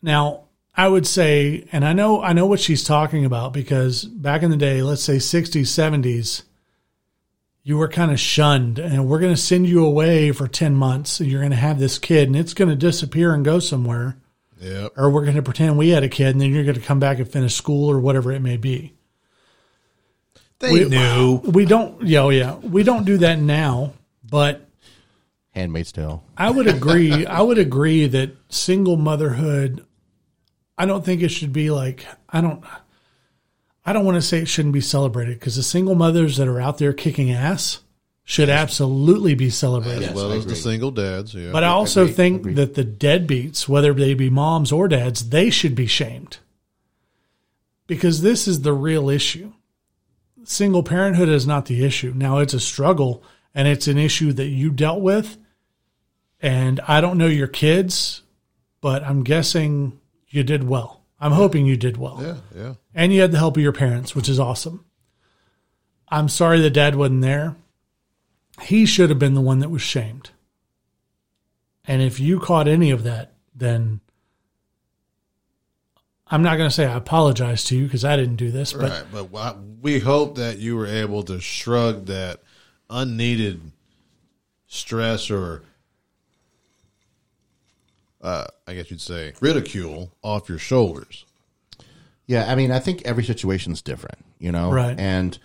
Now, I would say, and I know I know what she's talking about because back in the day, let's say 60s, 70s, you were kind of shunned and we're going to send you away for 10 months and you're going to have this kid and it's going to disappear and go somewhere yeah, or we're going to pretend we had a kid and then you're going to come back and finish school or whatever it may be. they We- knew. We don't, yeah, oh, yeah, we don't do that now, but Handmaid's Tale. I would agree. I would agree that single motherhood. I don't think it should be like I don't. I don't want to say it shouldn't be celebrated because the single mothers that are out there kicking ass should absolutely be celebrated. as well I as the single dads. Yeah, But I also agree, think agree. that the deadbeats, whether they be moms or dads, they should be shamed. Because this is the real issue. Single parenthood is not the issue. Now it's a struggle and it's an issue that you dealt with. And I don't know your kids, but I'm guessing you did well. I'm hoping you did well. yeah, yeah. And you had the help of your parents, which is awesome. I'm sorry that dad wasn't there. He should have been the one that was shamed. And if you caught any of that, then I'm not going to say I apologize to you because I didn't do this, but right, but we hope that you were able to shrug that unneeded stress or, uh, I guess you'd say, ridicule off your shoulders. Yeah, I mean, I think every situation's different, you know, Right. And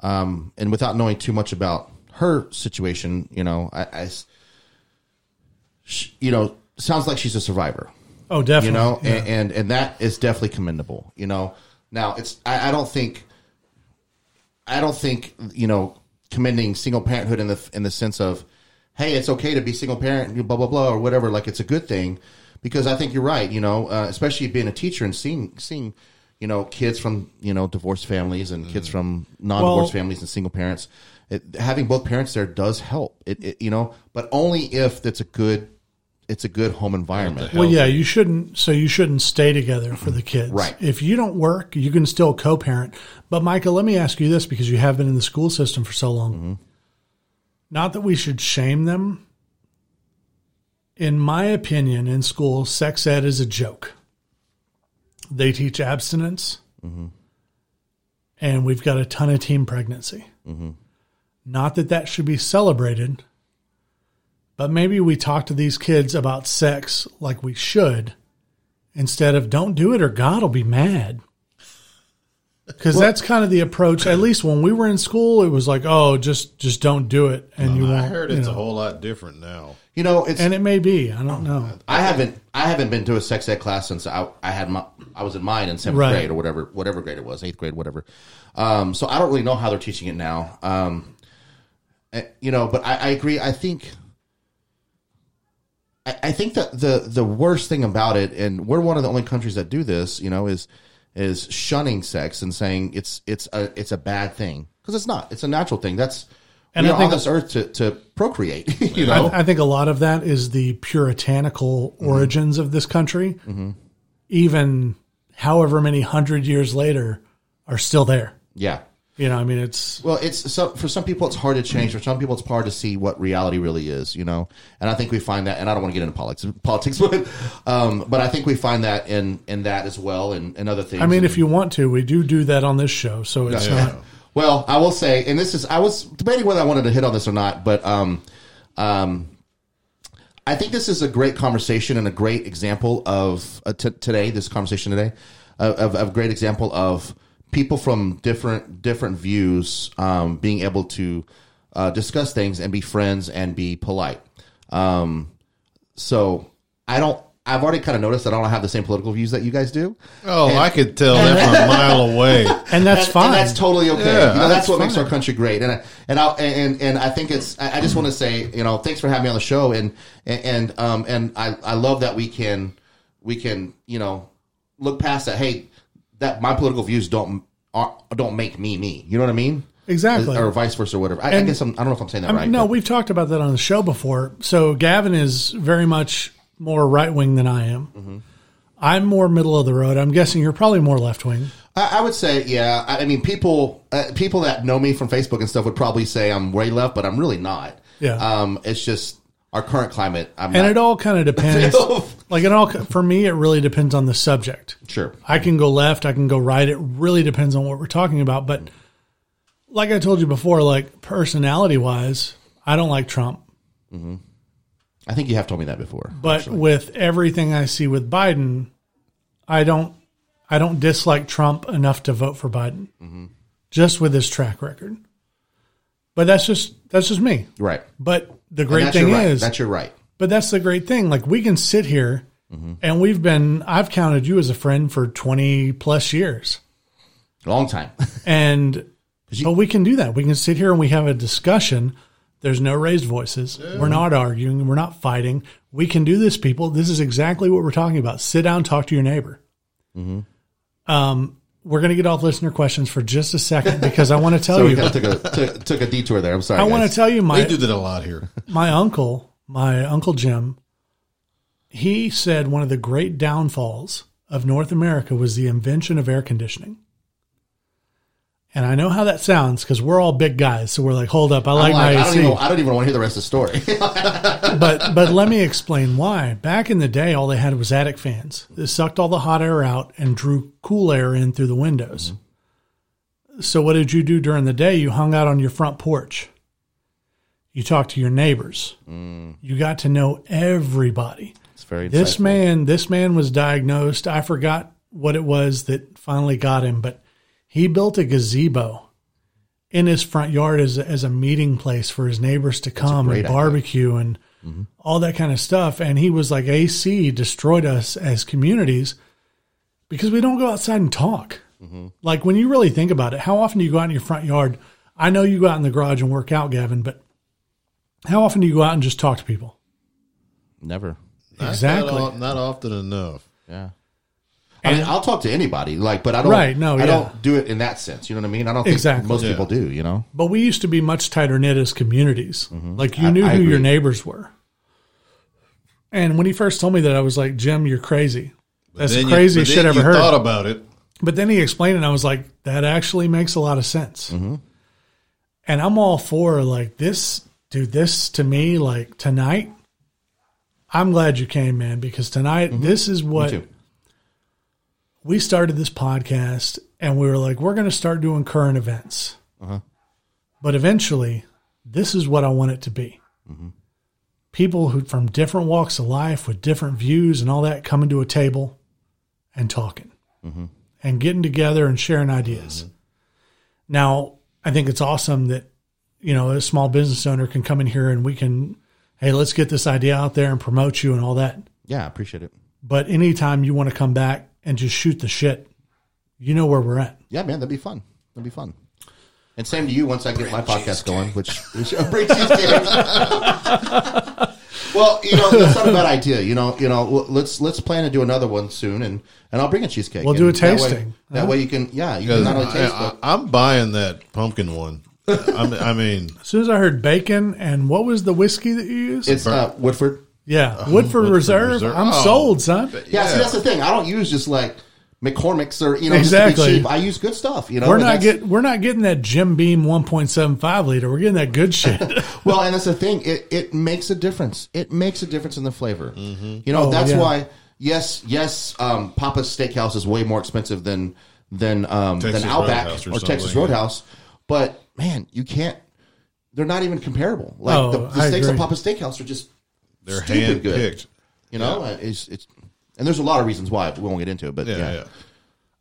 um, and without knowing too much about her situation, you know, I, I sh- you know, sounds like she's a survivor, oh, definitely. you know, Yeah. and, and and that is definitely commendable, you know. Now, it's I, I don't think, I don't think you know commending single parenthood in the in the sense of, hey, it's okay to be single parent, blah blah blah, or whatever. Like it's a good thing, because I think you're right. You know, uh, especially being a teacher and seeing seeing, you know, kids from you know divorced families and kids from non-divorced Well- families and single parents. It, having both parents there does help. It, it you know, but only if it's a good, it's a good home environment. Well, yeah, you shouldn't. So you shouldn't stay together for the kids, Right. If you don't work, you can still co-parent. But Michael, let me ask you this because you have been in the school system for so long. Not that we should shame them. In my opinion, in school, sex ed is a joke. they teach abstinence, and we've got a ton of teen pregnancy. Not that that should be celebrated, but maybe we talk to these kids about sex like we should instead of don't do it or God will be mad. Because that's kind of the approach. At least when we were in school, it was like, "Oh, just just don't do it," and you won't. I heard you it's know. a whole lot different now. You know, it's and it may be. I don't know. I haven't I haven't been to a sex ed class since I, I had my I was in mine in seventh Right. grade or whatever whatever grade it was eighth grade whatever. Um, so I don't really know how they're teaching it now. Um, eh, you know, but I, I agree. I think I, I think that the the worst thing about it, and we're one of the only countries that do this, you know, is is shunning sex and saying it's it's a it's a bad thing because it's not. It's a natural thing. That's And I think- on this earth to to procreate. [laughs] You know, I, I think a lot of that is the puritanical mm-hmm. origins of this country. Mm-hmm. Even however many hundred years later, are still there. yeah. You know, I mean, it's Well, it's so for some people it's hard to change. For some people, it's hard to see what reality really is. You know, and I think we find that. And I don't want to get into politics, [laughs] politics, but um, but I think we find that in in that as well, and, and other things. I mean, if you want to, we do do that on this show. So it's Yeah. not. Well, I will say, and this is I was debating whether I wanted to hit on this or not, but um, um, I think this is a great conversation and a great example of uh, t- today. This conversation today, uh, of a great example of people from different different views um, being able to uh, discuss things and be friends and be polite. Um, so I don't. I've already kind of noticed that I don't have the same political views that you guys do. Oh, I could tell that from a [laughs] mile away. And that's and, fine. And that's totally okay. Yeah, you know, that's, that's what makes our country great. And I, and I and and I think it's. I I just want to say, you know, thanks for having me on the show. And and and, um and I I love that we can we can you know look past that. Hey, that my political views don't are, don't make me me. You know what I mean? Exactly. Or vice versa, or whatever. I, I guess I'm, I don't know if I'm saying that I mean, right. no, but- we've talked about that on the show before. So Gavin is very much more right wing than I am. Mm-hmm. I'm more middle of the road. I'm guessing you're probably more left wing. I, I would say, yeah. I, I mean, people uh, people that know me from Facebook and stuff would probably say I'm way left, but I'm really not. Yeah. Um, it's just our current climate. I'm And not, it all kind of [laughs] depends. Like it all for me, it really depends on the subject. sure. I can go left, I can go right. It really depends on what we're talking about. But like I told you before, like personality wise, I don't like Trump. Mm-hmm. I think you have told me that before. But with everything I see with Biden, I don't I don't dislike Trump enough to vote for Biden. Mm-hmm. Just with his track record. But that's just that's just me. Right. But the great thing right. is that's your right. But that's the great thing. Like we can sit here and we've been I've counted you as a friend for 20 plus years. Long time. [laughs] And but we can do that. We can sit here and we have a discussion. There's no raised voices. We're not arguing. We're not fighting. We can do this, people. This is exactly what we're talking about. Sit down, talk to your neighbor. Um, we're going to get off listener questions for just a second because I want to [laughs] tell so we you. kind of took a took, took a detour there. I'm sorry. I want to tell you my They do that a lot here. my uncle, my uncle Jim, he said one of the great downfalls of North America was the invention of air conditioning. And I know how that sounds because we're all big guys, so we're like, "Hold up, I like, like, my I don't AC." even. I don't even want to hear the rest of the story. [laughs] but but let me explain why. Back in the day, all they had was attic fans. They sucked all the hot air out and drew cool air in through the windows. Mm-hmm. So what did you do during the day? You hung out on your front porch. You talked to your neighbors. Mm. You got to know everybody. it's very. This insightful. man, this man was diagnosed. I forgot what it was that finally got him, but he built a gazebo in his front yard as a, as a meeting place for his neighbors to come and idea. barbecue and mm-hmm. all that kind of stuff. And he was like, AC destroyed us as communities because we don't go outside and talk. Mm-hmm. Like when you really think about it, how often do you go out in your front yard? I know you go out in the garage and work out, Gavin, but how often do you go out and just talk to people? Never. Exactly. Not, not often enough. Yeah. I mean, I'll talk to anybody, like, but I don't. Right, no, I yeah. don't do it in that sense. You know what I mean? I don't think Exactly. most Yeah. people do. You know? But we used to be much tighter knit as communities. Mm-hmm. Like you I- knew I who your neighbors were. And when he first told me that, I was like, Jim, you're crazy. That's the Then you- craziest shit then I ever you heard. Thought about it. but then he explained it, and I was like, that actually makes a lot of sense. Mm-hmm. And I'm all for like this, dude. This to me, like tonight, I'm glad you came, man, because tonight mm-hmm. this is what we started this podcast and we were like, we're going to start doing current events. Uh-huh. But eventually, this is what I want it to be. Mm-hmm. People who from different walks of life with different views and all that coming to a table and talking mm-hmm. and getting together and sharing ideas. Now, I think it's awesome that, you know, a small business owner can come in here and we can, hey, let's get this idea out there and promote you and all that. Yeah, I appreciate it. But anytime you want to come back and just shoot the shit, you know where we're at. Yeah, man, that'd be fun. That'd be fun. And same to you once I get my podcast going, which, which bring cheesecake. well, you know, that's not a bad idea. You know, you know, let's let's plan to do another one soon, and and I'll bring a cheesecake. We'll do a that way- tasting. That way, uh-huh. you can, yeah, you can not only taste, but I, am buying that pumpkin one. I'm, I mean, As soon as I heard bacon and what was the whiskey that you used? it's uh, Woodford. yeah, Woodford, Woodford Reserve. Reserve. I'm Oh. sold, son. Yeah, Yeah. see, that's the thing. I don't use just like McCormick's or you know Exactly. just to be cheap. I use good stuff. You know, We're not get we're not getting that Jim Beam 1.75 liter. We're getting that good shit. [laughs] Well, and that's the thing. It it makes a difference. It makes a difference in the flavor. You know, Oh, that's yeah. why. Yes, yes. Um, Pappas Steakhouse is way more expensive than than um, Texas than Outback Roadhouse or or, Texas Roadhouse. yeah. Roadhouse. But man, you can't. They're not even comparable. Like Oh, the, the steaks agree. at Papa Steakhouse are just they're stupid hand good. picked. You know, Uh, it's it's. And there's a lot of reasons why we won't get into it, but Yeah, yeah. yeah.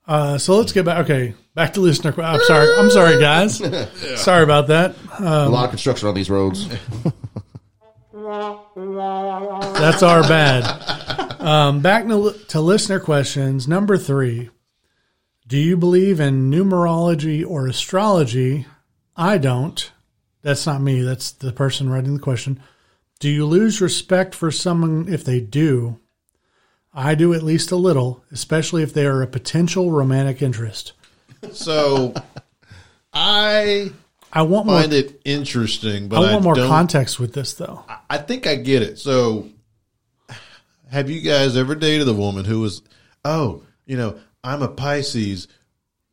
Uh, so let's get back. Okay, back to listener. I'm sorry. I'm sorry, guys. [laughs] Sorry about that. a lot of construction on these roads. [laughs] That's our bad. [laughs] Um, back to, to listener questions. Number three. Do you believe in numerology or astrology? I don't. That's not me. That's the person writing the question. Do you lose respect for someone if they do? I do at least a little, especially if they are a potential romantic interest. So I I want more. find it interesting, but I I, want more don't, context with this, though. I think I get it. So, have you guys ever dated a woman who was, oh, you know, I'm a Pisces.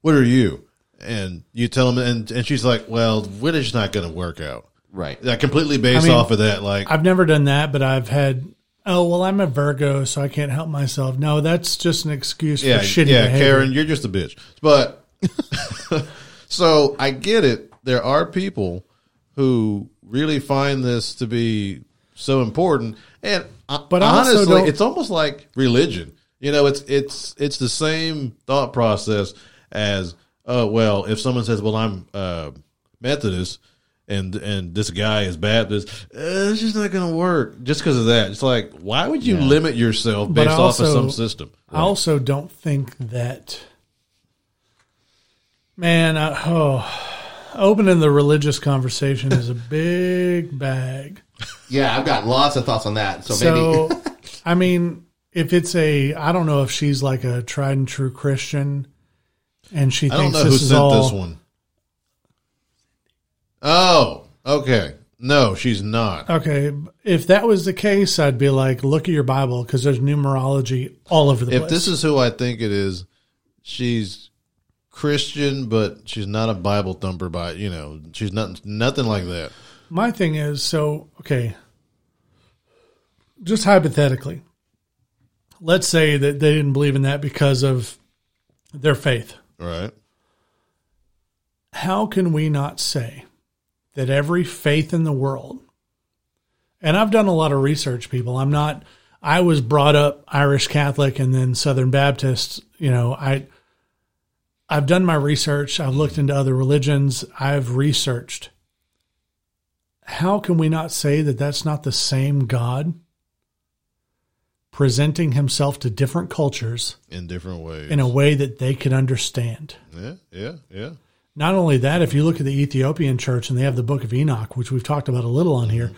What are you? And you tell them, and, and she's like, well, we're not going to work out. right. That completely based I mean, off of that. Like, I've never done that, but I've had. Oh well, I'm a Virgo, so I can't help myself. No, that's just an excuse yeah, for shitty yeah, behavior. Karen, you're just a bitch. But [laughs] so I get it. There are people who really find this to be so important, and uh, But honestly, it's almost like religion. You know, it's it's it's the same thought process as oh well, if someone says, "Well, I'm uh, Methodist." And and this guy is Baptist. Uh, it's just not going to work just because of that. It's like, why would you limit yourself based I off of some system? I also don't think that. Man, I, oh, opening the religious conversation is a big bag. [laughs] Yeah, I've got lots of thoughts on that. So, maybe So, [laughs] I mean, if it's a, I don't know if she's like a tried and true Christian, and she I don't thinks know who this is sent all. this one. Oh, okay. No, she's not. Okay, if that was the case, I'd be like, look at your Bible because there's numerology all over the If place. If this is who I think it is, she's Christian, but she's not a Bible thumper. By you know, she's not nothing like that. My thing is so okay. Just hypothetically, let's say that they didn't believe in that because of their faith. Right? How can we not say that every faith in the world, and I've done a lot of research, people. I'm not. I was brought up Irish Catholic and then Southern Baptist. You know, I. I've done my research. I've looked into other religions. I've researched. How can we not say that that's not the same God presenting himself to different cultures In different ways. in a way that they could understand? yeah, yeah, yeah. Not only that, if you look at the Ethiopian church and they have the book of Enoch, which we've talked about a little on here,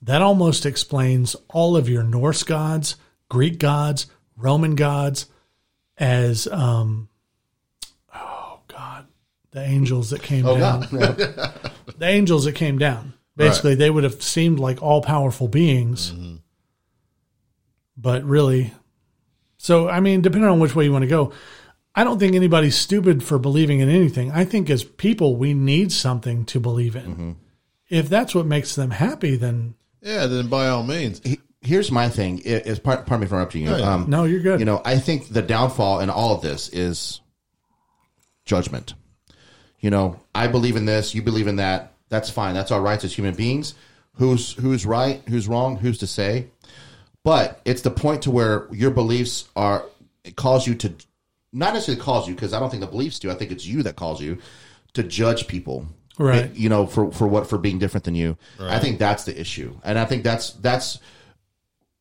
that almost explains all of your Norse gods, Greek gods, Roman gods as, um, oh God, the angels that came oh down. god, Yeah. The angels that came down. Basically, they would have seemed like all powerful beings, but really, so I mean, depending on which way you want to go, I don't think anybody's stupid for believing in anything. I think as people, we need something to believe in. If that's what makes them happy, then Yeah, then by all means. here's my thing. Is part, pardon me for interrupting you. Um, No, you're good. You know, I think the downfall in all of this is judgment. You know, I believe in this, you believe in that. That's fine. That's our rights as human beings. Who's who's right, who's wrong, who's to say? But it's the point to where your beliefs are it calls you to not necessarily calls you because I don't think the beliefs do. I think it's you that calls you to judge people. Right. You know, for for what for being different than you. I think that's the issue. And I think that's that's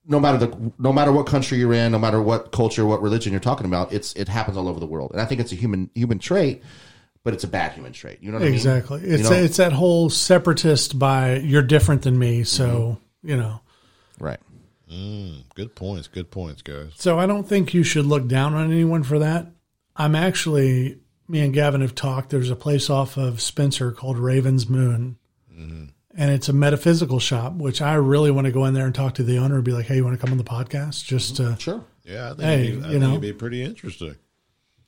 no matter the no matter what country you're in, no matter what culture, what religion you're talking about, it's it happens all over the world. And I think it's a human human trait, but it's a bad human trait. You know what Exactly. I mean? It's You know? it's that whole separatist by you're different than me, so Mm-hmm. you know. right. Mm, good points. Good points, guys. So I don't think you should look down on anyone for that. I'm actually me and Gavin have talked. There's a place off of Spencer called Raven's Moon. Mm-hmm. And it's a metaphysical shop, which I really want to go in there and talk to the owner and be like, "Hey, you want to come on the podcast?" Just mm-hmm. to, Sure. Yeah, I think, Hey, it'd, be, I you think know. it'd be pretty interesting.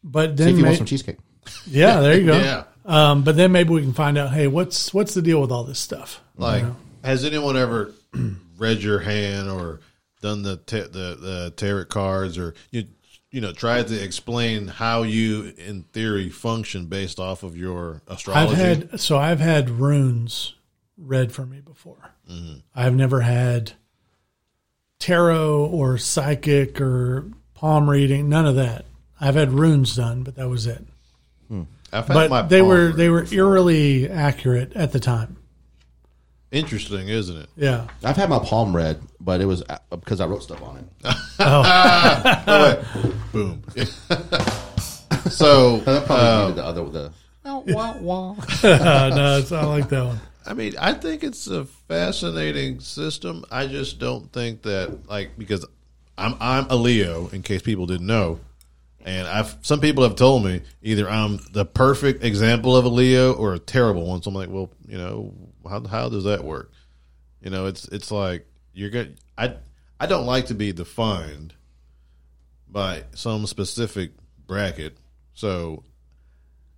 but See then if you may- want some cheesecake. [laughs] yeah, there you go. Yeah. Um, but then maybe we can find out, hey, what's what's the deal with all this stuff? Like, has anyone ever [clears throat] read your hand or done the ta- the the tarot cards or you you know tried to explain how you in theory function based off of your astrology? I've had so I've had runes read for me before. Mm-hmm. I've never had tarot or psychic or palm reading, none of that. I've had runes done, but that was it. Hmm. I've had But they were they were before. eerily accurate at the time. Interesting, isn't it? Yeah. I've had my palm read, but it was uh, because I wrote stuff on it. [laughs] Boom. [laughs] so [laughs] That probably needed the other the. Uh, no, it's, not like that one. I mean, I think it's a fascinating system. I just don't think that like because I'm I'm a Leo. In case people didn't know, and I've some people have told me either I'm the perfect example of a Leo or a terrible one. So I'm like, well, you know, how how does that work? You know, it's it's like you're good. I I don't like to be defined by some specific bracket. So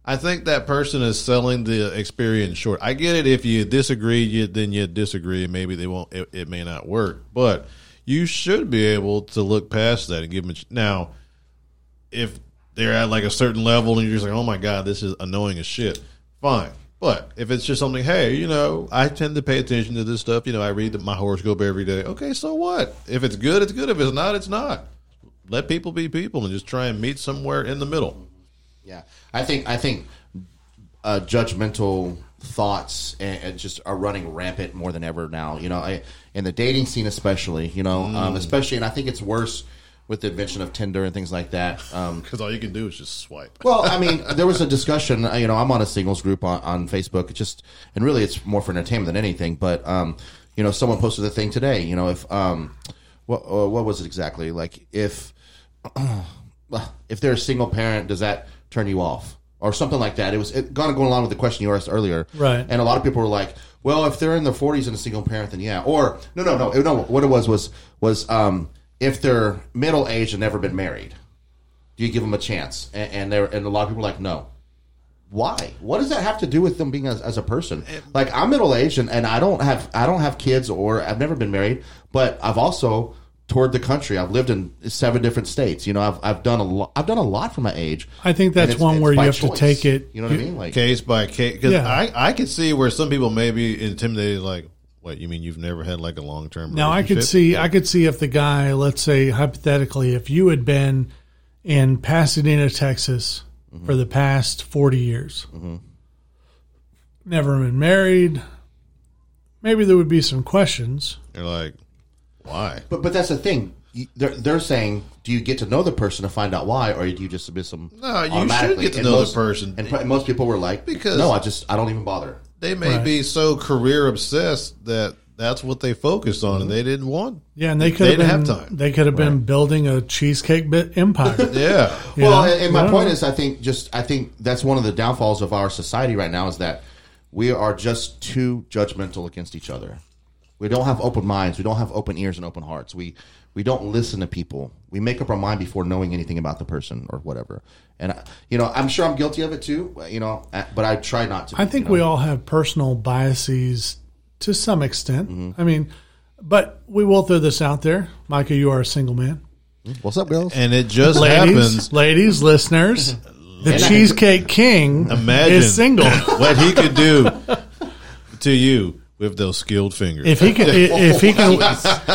I think that person is selling the experience short. I get it. If you disagree, you, then you disagree, maybe they won't. It, it may not work, but you should be able to look past that and give them. A, now, if they're at like a certain level and you're just like, oh my god, this is annoying as shit. Fine, but if it's just something, hey, you know, I tend to pay attention to this stuff. You know, I read my horoscope every day. Okay, so what? If it's good, it's good. If it's not, it's not. Let people be people and just try and meet somewhere in the middle. Yeah, I think I think uh, judgmental thoughts and, and just are running rampant more than ever now. You know, I, in the dating scene especially. You know, um, especially, and I think it's worse with the invention of Tinder and things like that. Um, Because all you can do is just swipe. well, I mean, there was a discussion. uh, You know, I'm on a singles group on, on Facebook. It's just, and really, it's more for entertainment than anything. But, um, you know, someone posted a thing today. You know, if um, what uh, what was it exactly? Like, if [clears throat] if they're a single parent, does that turn you off? Or something like that. It was it, kind of going along with the question you asked earlier, Right. And a lot of people were like, "Well, if they're in their 40s and a single parent, then yeah." Or no, no, no, no. What it was was was um, if they're middle aged and never been married, do you give them a chance? And, and there, and a lot of people are like, no. Why? What does that have to do with them being as, as a person? Like I'm middle aged and, and I don't have I don't have kids or I've never been married, but I've also toured the country. I've lived in seven different states. You know, I've I've done a lot. I've done a lot for my age. I think that's it's- one it's where you by have to take it. You know what I mean? Like case by case. Because Yeah. I, I could see where some people may be intimidated. Like, what you mean you've never had like a long term? Now I could see I could see if the guy, let's say hypothetically, if you had been in Pasadena, Texas Mm-hmm. for the past forty years, never been married, maybe there would be some questions. You're like, why? But but that's the thing. They're, they're saying, do you get to know the person to find out why, or do you just submit some? No, you should automatically? get to And know the person. And pr- most people were like, Because- no, I just I don't even bother. They may Right. be so career obsessed that that's what they focused on, and they didn't want. Yeah, and they could They have didn't been have time. they could have been building a cheesecake bit empire. [laughs] Yeah, well, know? and, and my I point know. is, I think just I think that's one of the downfalls of our society right now is that we are just too judgmental against each other. We don't have open minds. We don't have open ears and open hearts. We we don't listen to people. We make up our mind before knowing anything about the person or whatever. And I, you know, I'm sure I'm guilty of it too. You know, uh, but I try not to. I think you know? we all have personal biases to some extent. Mm-hmm. I mean, But we will throw this out there. Micah, you are a single man. What's up, girls? And it just Ladies, happens. ladies, listeners, [laughs] the Cheesecake King Imagine is single. what he could do [laughs] to you with those skilled fingers. If he can, [laughs] if he can,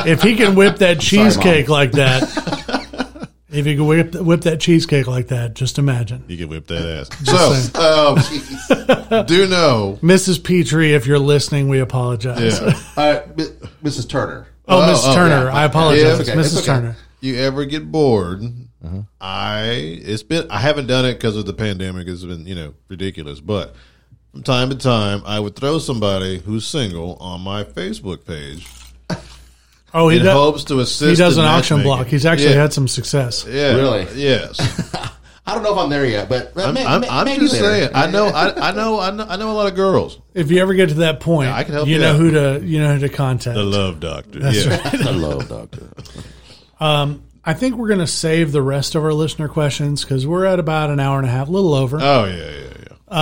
if he can whip that [laughs] cheesecake like that, [laughs] if he can whip whip that cheesecake like that, just imagine, he can whip that ass. So, um, do know. Mrs. Petry, if you're listening, we apologize. Yeah. Uh, Mrs. Turner. Oh, Oh, Miss oh, Turner, yeah. I apologize, Yeah, okay, Mrs. okay. Turner. You ever get bored? I it's been I haven't done it because of the pandemic. It's been you know ridiculous, but from time to time I would throw somebody who's single on my Facebook page [laughs] Oh, he in does. hopes to assist. He does in an auction block. He's actually yeah, had some success. yeah, Really? yes. [laughs] I don't know if I'm there yet, but I'm, may- I'm, may- I'm maybe just later. saying. I know. I, I know. I know. I know a lot of girls. If you ever get to that point, I can help you you know out. who to you know who to contact. The love doctor. yeah. the love doctor. [laughs] Um, I think we're going to save the rest of our listener questions because we're at about an hour and a half, a little over. Oh yeah, yeah, yeah.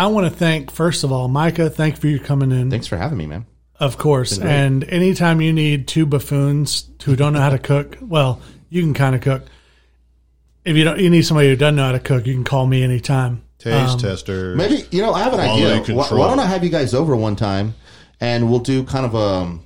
I want to thank first of all Micah. Thank you for you coming in. Thanks for having me, man. Of course. And anytime you need two buffoons who don't know how to cook, well, you can kind of cook. If you don't, you need somebody who doesn't know how to cook, you can call me anytime. Taste Um, tester. Maybe you know I have an idea. Why, why don't I have you guys over one time, and we'll do kind of a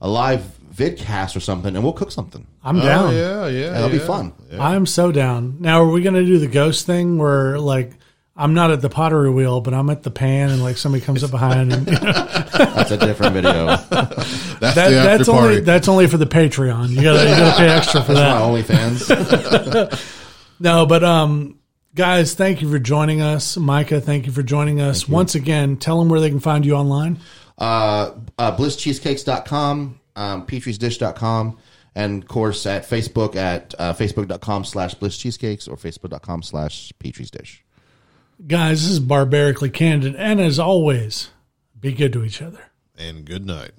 a live vidcast or something, and we'll cook something. I'm Oh down. yeah, yeah. That'll be yeah. fun. I'm so down. Now, are we going to do the ghost thing where like I'm not at the pottery wheel, but I'm at the pan, and like somebody comes up behind and you know, That's a different video. [laughs] That's that, the after that's party. only that's only for the Patreon. You gotta you gotta pay extra for My that. OnlyFans. [laughs] No, but um, guys, thank you for joining us. Micah, thank you for joining us once again. Tell them where they can find you online. uh, uh, blisscheesecakes.com, um, petrysdish.com, and of course at Facebook at uh, facebook.com slash blisscheesecakes or facebook.com slash petrysdish. Guys, this is barbarically candid, and as always, be good to each other. and good night.